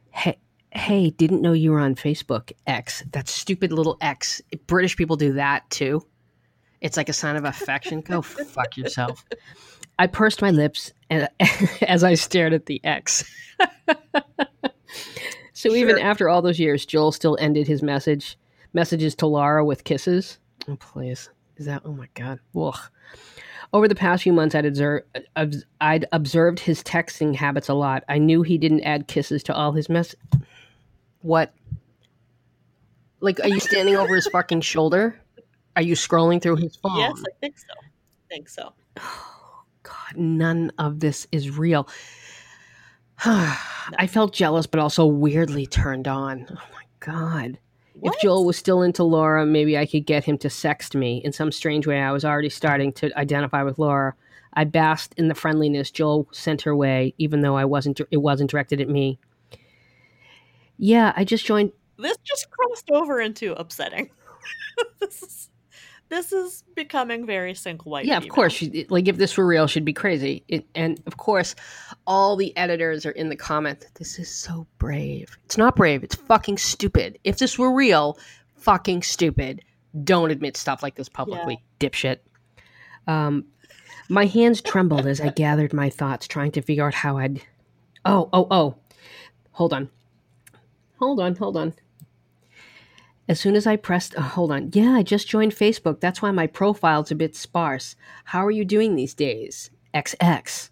Hey, hey, didn't know you were on Facebook, X. That stupid little X. British people do that too. It's like a sign of affection. Go fuck yourself. I pursed my lips and, as I stared at the X. so even after all those years, Joel still ended his message messages to Laura with kisses. Oh, please. Is that? Oh my God. Ugh. Over the past few months, I'd, observed, I'd observed his texting habits a lot. I knew he didn't add kisses to all his mess. What? Like, are you standing over his fucking shoulder? Are you scrolling through his phone? Yes, I think so. I think so. Oh, God, none of this is real. I felt jealous, but also weirdly turned on. Oh my God. What? If Joel was still into Laura, maybe I could get him to sext me. In some strange way, I was already starting to identify with Laura. I basked in the friendliness Joel sent her way, even though I wasn't. It wasn't directed at me. Yeah, I just joined. This just crossed over into upsetting. this is this is becoming very single white. yeah, of female. course. She, like, if this were real, she'd be crazy. It, and of course, all the editors are in the comment. This is so brave. It's not brave. It's fucking stupid. If this were real, fucking stupid. Don't admit stuff like this publicly, dipshit. Um, my hands trembled as I gathered my thoughts, trying to figure out how I'd. Oh, oh, oh. Hold on. Hold on, hold on. As soon as I pressed, oh, hold on. Yeah, I just joined Facebook. That's why my profile's a bit sparse. How are you doing these days? XX.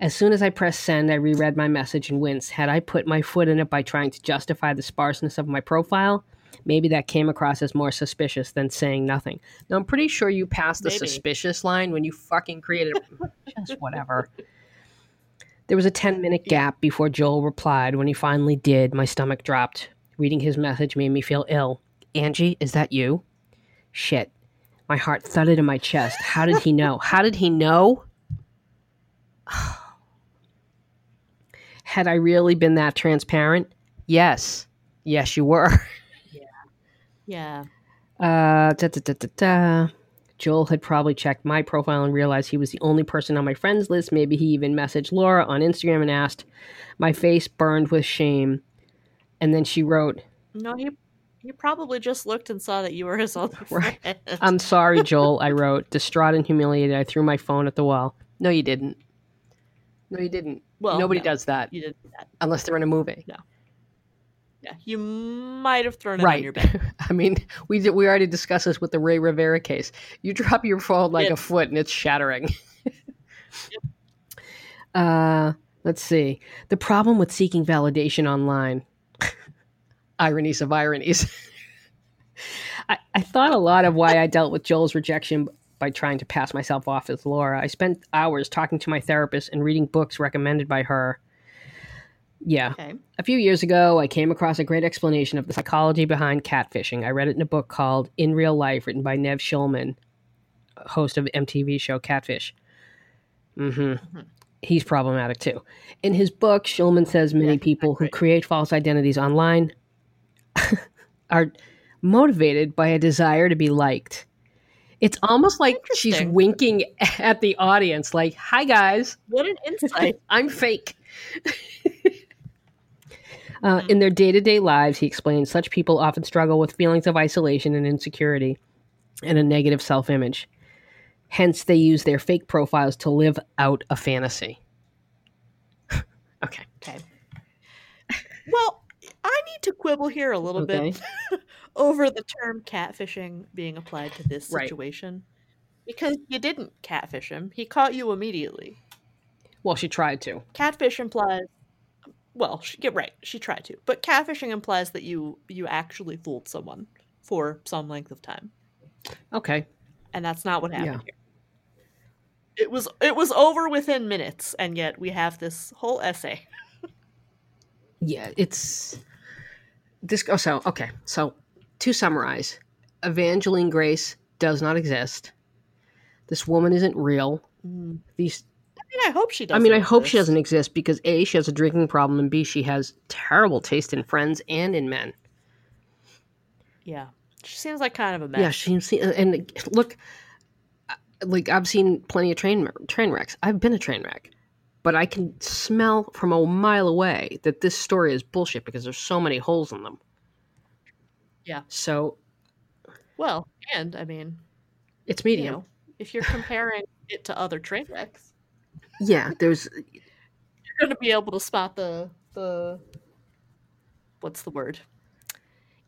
As soon as I pressed send, I reread my message and winced. Had I put my foot in it by trying to justify the sparseness of my profile? Maybe that came across as more suspicious than saying nothing. Now, I'm pretty sure you passed the Maybe. suspicious line when you fucking created just whatever. There was a 10 minute gap before Joel replied. When he finally did, my stomach dropped. Reading his message made me feel ill. Angie, is that you? Shit. My heart thudded in my chest. How did he know? How did he know? Had I really been that transparent? Yes. Yes, you were. Yeah. Uh, da, da, da, da, da. Joel had probably checked my profile and realized he was the only person on my friends list. Maybe he even messaged Laura on Instagram and asked. My face burned with shame. And then she wrote, No, he he probably just looked and saw that you were his other Right. friend. I'm sorry, Joel, I wrote. Distraught and humiliated, I threw my phone at the wall. No, you didn't. No, you didn't. well, Nobody no, does that You did that. unless they're in a movie. No. Yeah, you might have thrown it on your bed. I mean, we did, we already discussed this with the Ray Rivera case. You drop your phone like a foot and it's shattering. uh, let's see. The problem with seeking validation online. Ironies of ironies. I, I thought a lot of why I dealt with Joel's rejection by trying to pass myself off as Laura. I spent hours talking to my therapist and reading books recommended by her. Yeah, Okay. a few years ago, I came across a great explanation of the psychology behind catfishing. I read it in a book called In Real Life, written by Nev Schulman, host of MTV show Catfish. hmm Mhm. He's problematic too. In his book, Schulman says many Yeah, people who create false identities online are motivated by a desire to be liked. It's almost like she's winking at the audience, like, "Hi guys, What an insight. I'm fake. uh, in their day to day lives, he explains, such people often struggle with feelings of isolation and insecurity and a negative self image. Hence, they use their fake profiles to live out a fantasy. okay. okay. Well, I need to quibble here a little Okay. bit over the term catfishing being applied to this Right. situation. Because you didn't catfish him. He caught you immediately. Well, she tried to. Catfish implies well, she, get right, she tried to. But catfishing implies that you you actually fooled someone for some length of time. Okay. And that's not what happened Yeah. here. It was it was over within minutes, and yet we have this whole essay. Yeah, it's this. Oh, so okay. So to summarize, Evangeline Grace does not exist. This woman isn't real. These I mean, I hope she doesn't. I mean, I hope she exist. doesn't exist because A, she has a drinking problem, and B, she has terrible taste in friends and in men. Yeah, she seems like kind of a mess. Yeah, she see, and look, uh, like I've seen plenty of train train wrecks. I've been a train wreck, but I can smell from a mile away that this story is bullshit because there's so many holes in them. Yeah. So Well, and I mean, it's you medium. know, if you're comparing it to other train wrecks, Yeah, there's you're going to be able to spot the the what's the word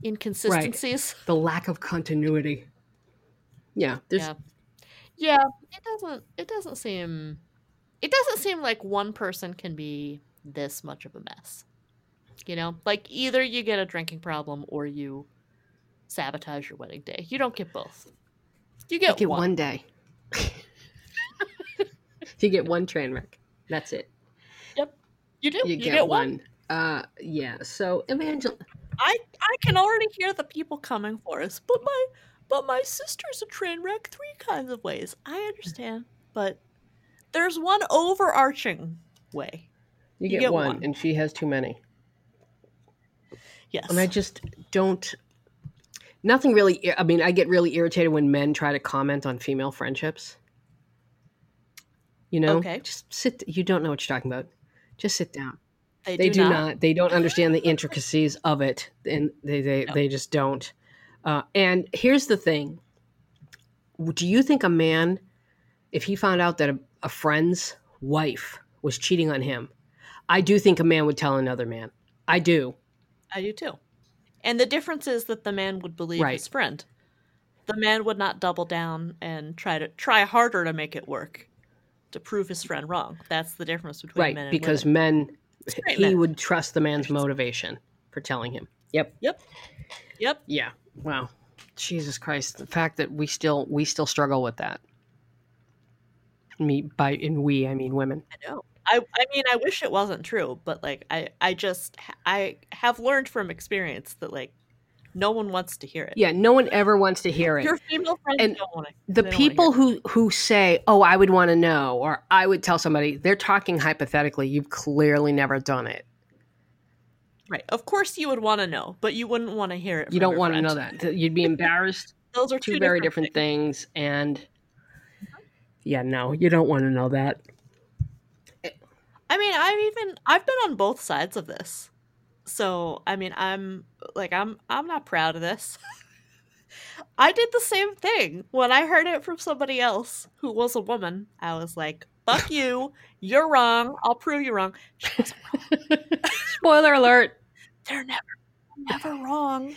inconsistencies. the lack of continuity. Yeah, there's Yeah, yeah. It doesn't. It doesn't seem. It doesn't seem like one person can be this much of a mess. You know, like either you get a drinking problem or you sabotage your wedding day. You don't get both. You you get, get one. one day. you get one train wreck. That's it. Yep. You do. You, You, get, one. Uh, yeah. So Evangel. I I can already hear the people coming for us. But my but my sister's a train wreck three kinds of ways. I understand, but there's one overarching way. You, You get, get one, one. and she has too many. Yes. And I just don't. Nothing really. I mean, I get really irritated when men try to comment on female friendships. You know, Okay. just sit. You don't know what you're talking about. Just sit down. They, They do, do, not. not. They don't understand the intricacies of it, and they they, No. they just don't. Uh, and here's the thing: Do you think a man, if he found out that a, a friend's wife was cheating on him, I do think a man would tell another man. I do. I do too. And the difference is that the man would believe Right. his friend. The man would not double down and try to try harder to make it work to prove his friend wrong. That's the difference between right men and because women. men Straight he men. would trust the man's motivation for telling him yep Yep. Yep. yeah wow jesus christ the fact that we still we still struggle with that me by in we i mean women I know. I I mean I wish it wasn't true, but like I I just I have learned from experience that like no one wants to hear it. yeah no one ever wants to hear it Your female friends And don't want to. the people who who say oh i would want to know or i would tell somebody they're talking hypothetically you've clearly never done it right, of course you would want to know, but you wouldn't want to hear it. you don't want to know that you'd be embarrassed Those are two, two, very different things and yeah no you don't want to know that I mean, I've even I've been on both sides of this. So, I mean, I'm like I'm I'm not proud of this. I did the same thing when I heard it from somebody else who was a woman. I was like, "Fuck you. You're wrong. I'll prove you wrong." Wrong. spoiler alert They're never never wrong.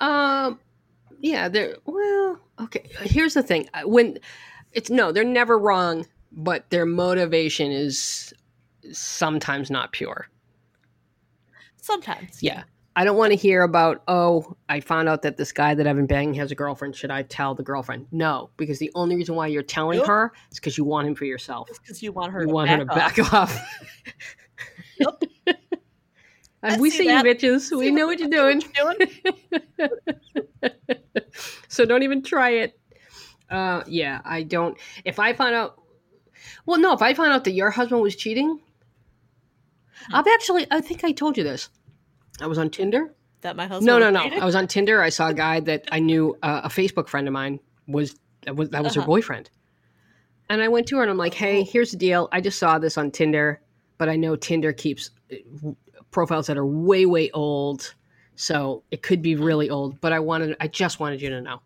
Um, yeah, they're well. Okay, here's the thing: when it's no, they're never wrong, but their motivation is sometimes not pure. Sometimes. Yeah, I don't want to hear about. Oh, I found out that this guy that I've been banging has a girlfriend. Should I tell the girlfriend? No, because the only reason why you're telling her is because you want him for yourself. Because you want her You to want back her to off. back off. Yep. And we see see, you, bitches. we know what you're doing. doing? so don't even try it. Uh, yeah, I don't. If I find out, well, no, if I find out that your husband was cheating, I've actually, I think I told you this. I was on Tinder. That my husband No, no, no. cheating? I was on Tinder. I saw a guy that I knew, uh, a Facebook friend of mine was that was, that was her Uh-huh. boyfriend. And I went to her and I'm like, hey, here's the deal. I just saw this on Tinder, but I know Tinder keeps uh, profiles that are way, way old. So it could be really old, but I wanted, I just wanted you to know.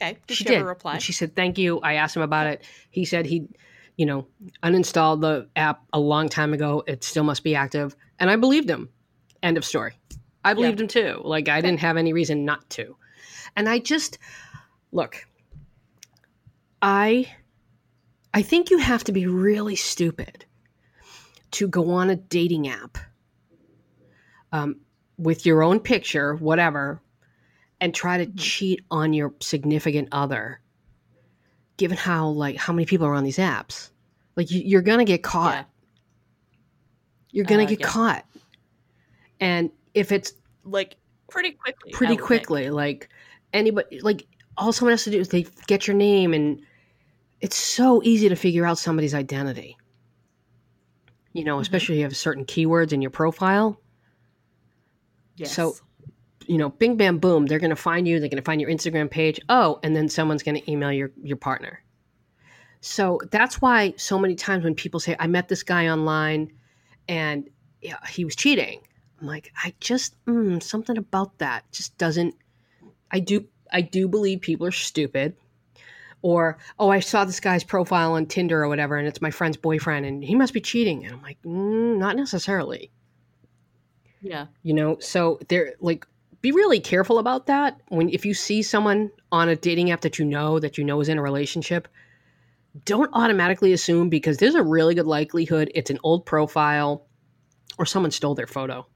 Okay. Did she she, did. reply? And She said, thank you. I asked him about it. He said he, you know, uninstalled the app a long time ago. It still must be active. And I believed him. End of story. I believed him too. Like I didn't have any reason not to. And I just look, I I think you have to be really stupid to go on a dating app um, with your own picture, whatever, and try to Mhm. cheat on your significant other. Given how like how many people are on these apps, like you, you're gonna get caught. Yeah. You're gonna Uh, get yeah. caught. And if it's Like pretty quickly. Pretty would think. quickly. Like anybody, like all someone has to do is they get your name, and it's so easy to figure out somebody's identity. You know, Mhm. especially if you have certain keywords in your profile. Yes. So- You know, bing, bam, boom. They're going to find you. They're going to find your Instagram page. Oh, and then someone's going to email your your partner. So that's why so many times when people say, "I met this guy online, and yeah, he was cheating," I'm like, I just mm, something about that just doesn't. I do I do believe people are stupid. Or oh, I saw this guy's profile on Tinder or whatever, and it's my friend's boyfriend, and he must be cheating. And I'm like, mm, not necessarily yeah. you know so they're like be really careful about that when if you see someone on a dating app that you know that you know is in a relationship don't automatically assume because there's a really good likelihood it's an old profile or someone stole their photo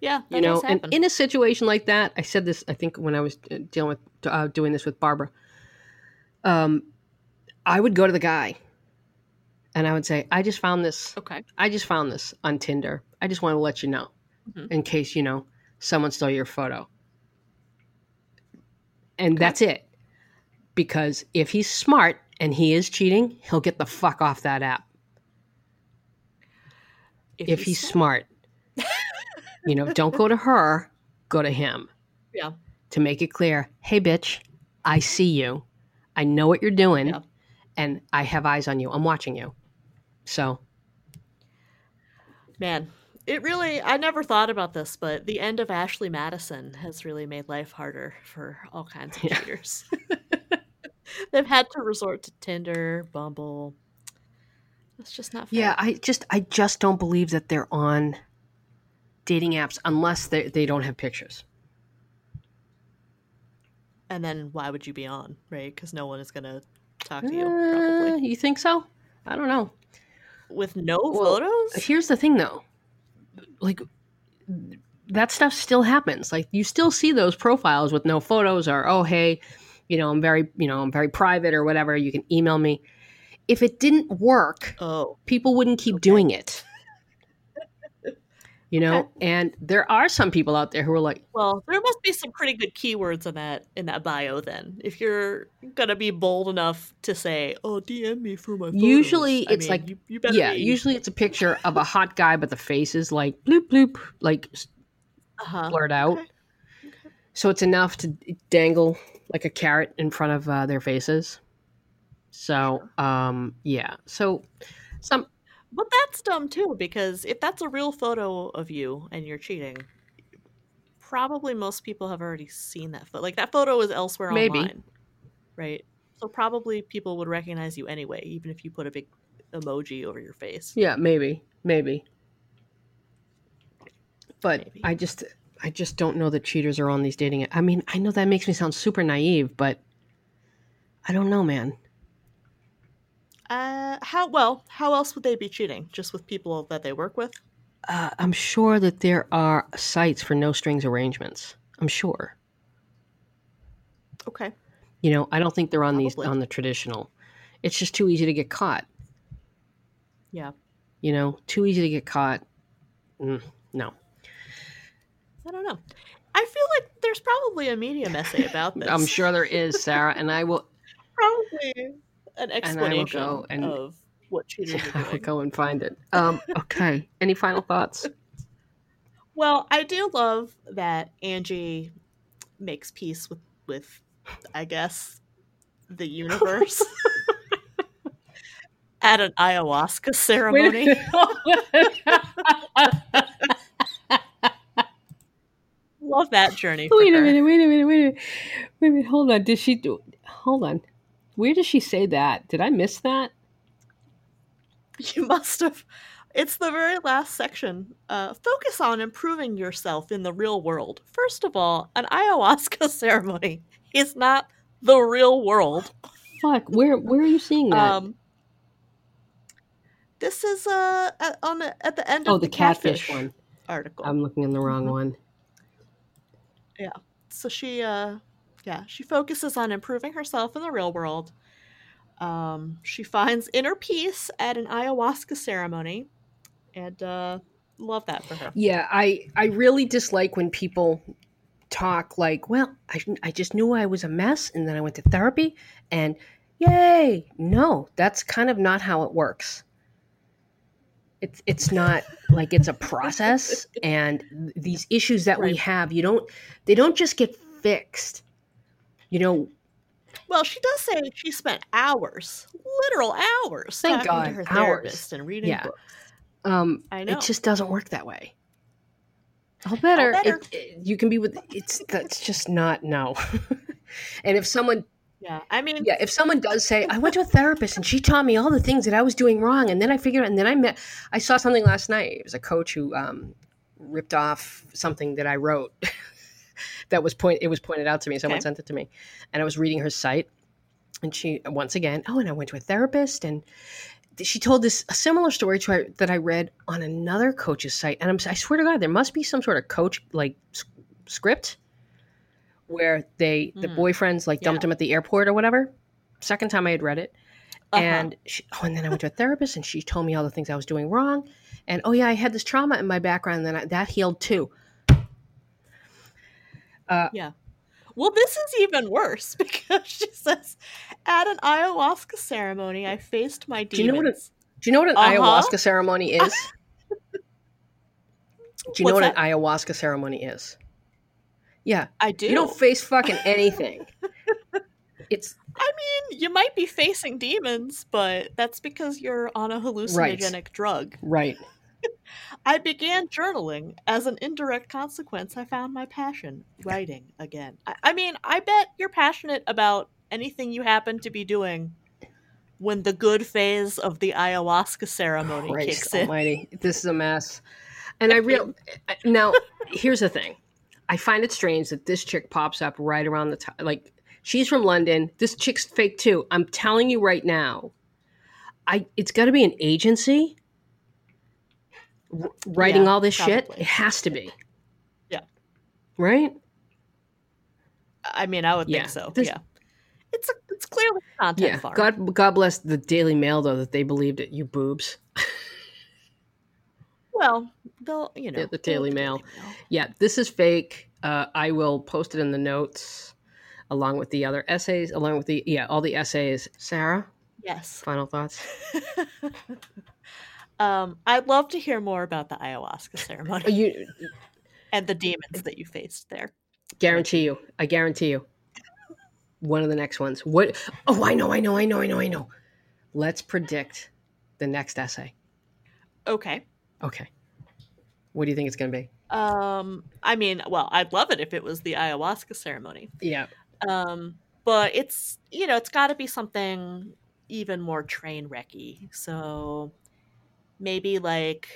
Yeah. That you know and in a situation like that i said this i think when i was uh, dealing with uh, doing this with barbara um i would go to the guy and i would say i just found this okay. I just found this on Tinder. I just want to let you know Mhm. in case, you know, someone stole your photo. And that's it. Because if he's smart and he is cheating, he'll get the fuck off that app. If, he's, smart. You know, don't go to her, go to him. Yeah. To make it clear, hey, bitch, I see you. I know what you're doing, Yeah. and I have eyes on you. I'm watching you. So, Man, it really, I never thought about this, but the end of Ashley Madison has really made life harder for all kinds of Yeah. cheaters. They've had to resort to Tinder, Bumble. It's just not fair. yeah, I just I just don't believe that they're on dating apps unless they they don't have pictures. And then why would you be on, right? Because no one is going to talk to you, Uh, probably. you think so? I don't know. With no well, photos? Here's the thing though. Like that stuff still happens. Like you still see those profiles with no photos or oh hey, you know, I'm very, you know, I'm very private or whatever, you can email me. If it didn't work, Oh, people wouldn't keep Okay. doing it. You know, Okay. and there are some people out there who are like, well, there must be some pretty good keywords in that in that bio then. If you're gonna be bold enough to say, "Oh, DM me for my photos." Usually I it's mean, like- you, you better yeah, be- usually it's a picture of a hot guy, but the face is like bloop bloop, like uh-huh. blurred out. Okay. So it's enough to dangle like a carrot in front of uh, their faces. So, um, yeah. So some But that's dumb too, because if that's a real photo of you and you're cheating, probably most people have already seen that photo. Like that photo is elsewhere Maybe. online, right? So probably people would recognize you anyway, even if you put a big emoji over your face. yeah, maybe, maybe. But Maybe. I just I just don't know that cheaters are on these dating. I mean, I know that makes me sound super naive, but I don't know, man. Uh, how well? How else would they be cheating? Just with people that they work with? Uh, I'm sure that there are sites for no strings arrangements. I'm sure. Okay. You know, I don't think they're on these on the traditional. It's just too easy to get caught. Yeah. You know, too easy to get caught. Mm, no. I don't know. I feel like there's probably a Medium essay about this. I'm sure there is, Sarah, and I will probably an explanation go and- of what cheaters I are will doing. go and find it. Um, okay. Any final thoughts? Well, I do love that Angie makes peace with with I guess the universe at an ayahuasca ceremony. Love that journey. Wait a her. minute, wait a minute, wait a minute. Wait a minute, hold on. Did she do hold on. Where does she say that? Did I miss that? You must have. It's the very last section. Uh, focus on improving yourself in the real world. First of all, an ayahuasca ceremony is not the real world. Fuck, where where are you seeing that? Um, this is uh at, on the, at the end oh, of the, catfish, one. article. I'm looking in the wrong Mhm. one. Yeah. So she uh yeah she focuses on improving herself in the real world. Um, she finds inner peace at an ayahuasca ceremony, and uh, love that for her. Yeah, I I really dislike when people talk like, well, I I just knew I was a mess and then I went to therapy and yay. No, that's kind of not how it works. It's it's not like it's a process and these issues that we have, you don't they don't just get fixed. You know, Well, she does say she spent hours, literal hours, Thank talking to God, her hours. therapist and reading Yeah. books. um I know. it just doesn't work that way. All better. better. It, it- you can be with it's that's just not no. and if someone Yeah, I mean, Yeah, if someone does say, I went to a therapist and she taught me all the things that I was doing wrong, and then I figured, out and then I met, I saw something last night. It was a coach who um, ripped off something that I wrote that was point. It was pointed out to me. Someone Okay. sent it to me, and I was reading her site, and she once again, oh, and I went to a therapist, and she told this a similar story to I, that I read on another coach's site, and I'm, I swear to God, there must be some sort of coach like s- script where they the Hmm. boyfriends like dumped Yeah. him at the airport or whatever. Second time I had read it, uh-huh. and she, oh, and then I went to a therapist, and she told me all the things I was doing wrong, and oh yeah, I had this trauma in my background, and then I, that healed too. Uh, yeah. Well, this is even worse because she says, at an ayahuasca ceremony, I faced my demons. Do you know what it- do you know what an Uh-huh. ayahuasca ceremony is? Do you know What's what an ayahuasca ceremony is? Yeah, I do. you don't face fucking anything. it's I mean, you might be facing demons, but that's because you're on a hallucinogenic drug. right. I began journaling. As an indirect consequence, I found my passion writing again. I, I mean, I bet you're passionate about anything you happen to be doing when the good phase of the ayahuasca ceremony Christ kicks in. Almighty, this is a mess. And I real eh, eh, now. Here's the thing. I find it strange that this chick pops up right around the time. Like she's from London. This chick's fake too. I'm telling you right now. I it's got to be an agency r- writing Yeah, all this shit. It has to be. Yeah. Right. I mean, I would Yeah, think so. yeah. It's a, it's clearly content Yeah. farm. God God bless the Daily Mail though that they believed it. You boobs. Well, they'll you know the they'll- Daily Mail. Yeah, this is fake. Uh, I will post it in the notes along with the other essays, along with the yeah, all the essays. Sarah, Yes. final thoughts? um, I'd love to hear more about the ayahuasca ceremony You and the demons that you faced there. guarantee you. I guarantee you. One of the next ones. What? Oh, I know, I know, I know, I know, I know. Let's predict the next essay. Okay. Okay. What do you think it's going to be? Um, I mean, well, I'd love it if it was the ayahuasca ceremony. Yeah. Um, but it's you know, it's got to be something even more train wrecky. So maybe like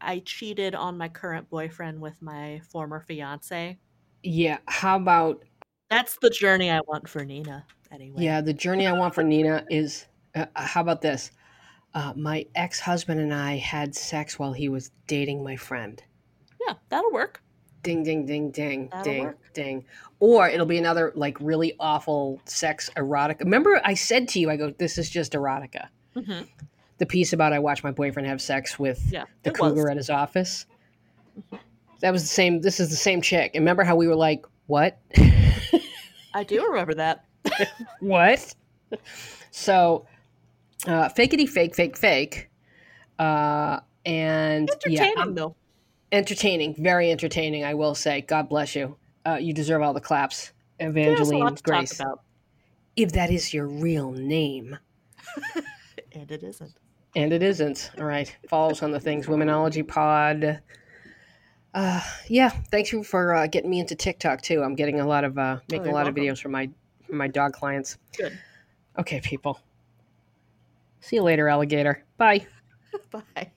I cheated on my current boyfriend with my former fiance. Yeah. How about That's the journey I want for Nina. Anyway. Yeah, the journey I want for Nina is uh, how about this? Uh, my ex husband and I had sex while he was dating my friend. Yeah, that'll work. Ding, ding, ding, ding, That'll ding, work. ding. Or it'll be another like really awful sex erotica. Remember, I said to you, I go, this is just erotica. hmm The piece about I watched my boyfriend have sex with Yeah, the cougar was. at his office. That was the same. This is the same chick. And remember how we were like, what? I do remember that. what? So, uh, fakeity fake, fake, fake. Uh, and Entertaining I'm- though. entertaining, very entertaining. I will say, God bless you. Uh, you deserve all the claps, Evangeline Grace. If that is your real name, and it isn't. And it isn't. All right, follow us on the things Womenology Pod. Uh, yeah, thanks you for uh, getting me into TikTok too. I'm getting a lot of uh, making a you're lot of videos for my for my dog clients. Good. Okay, people. See you later, alligator. Bye. Bye.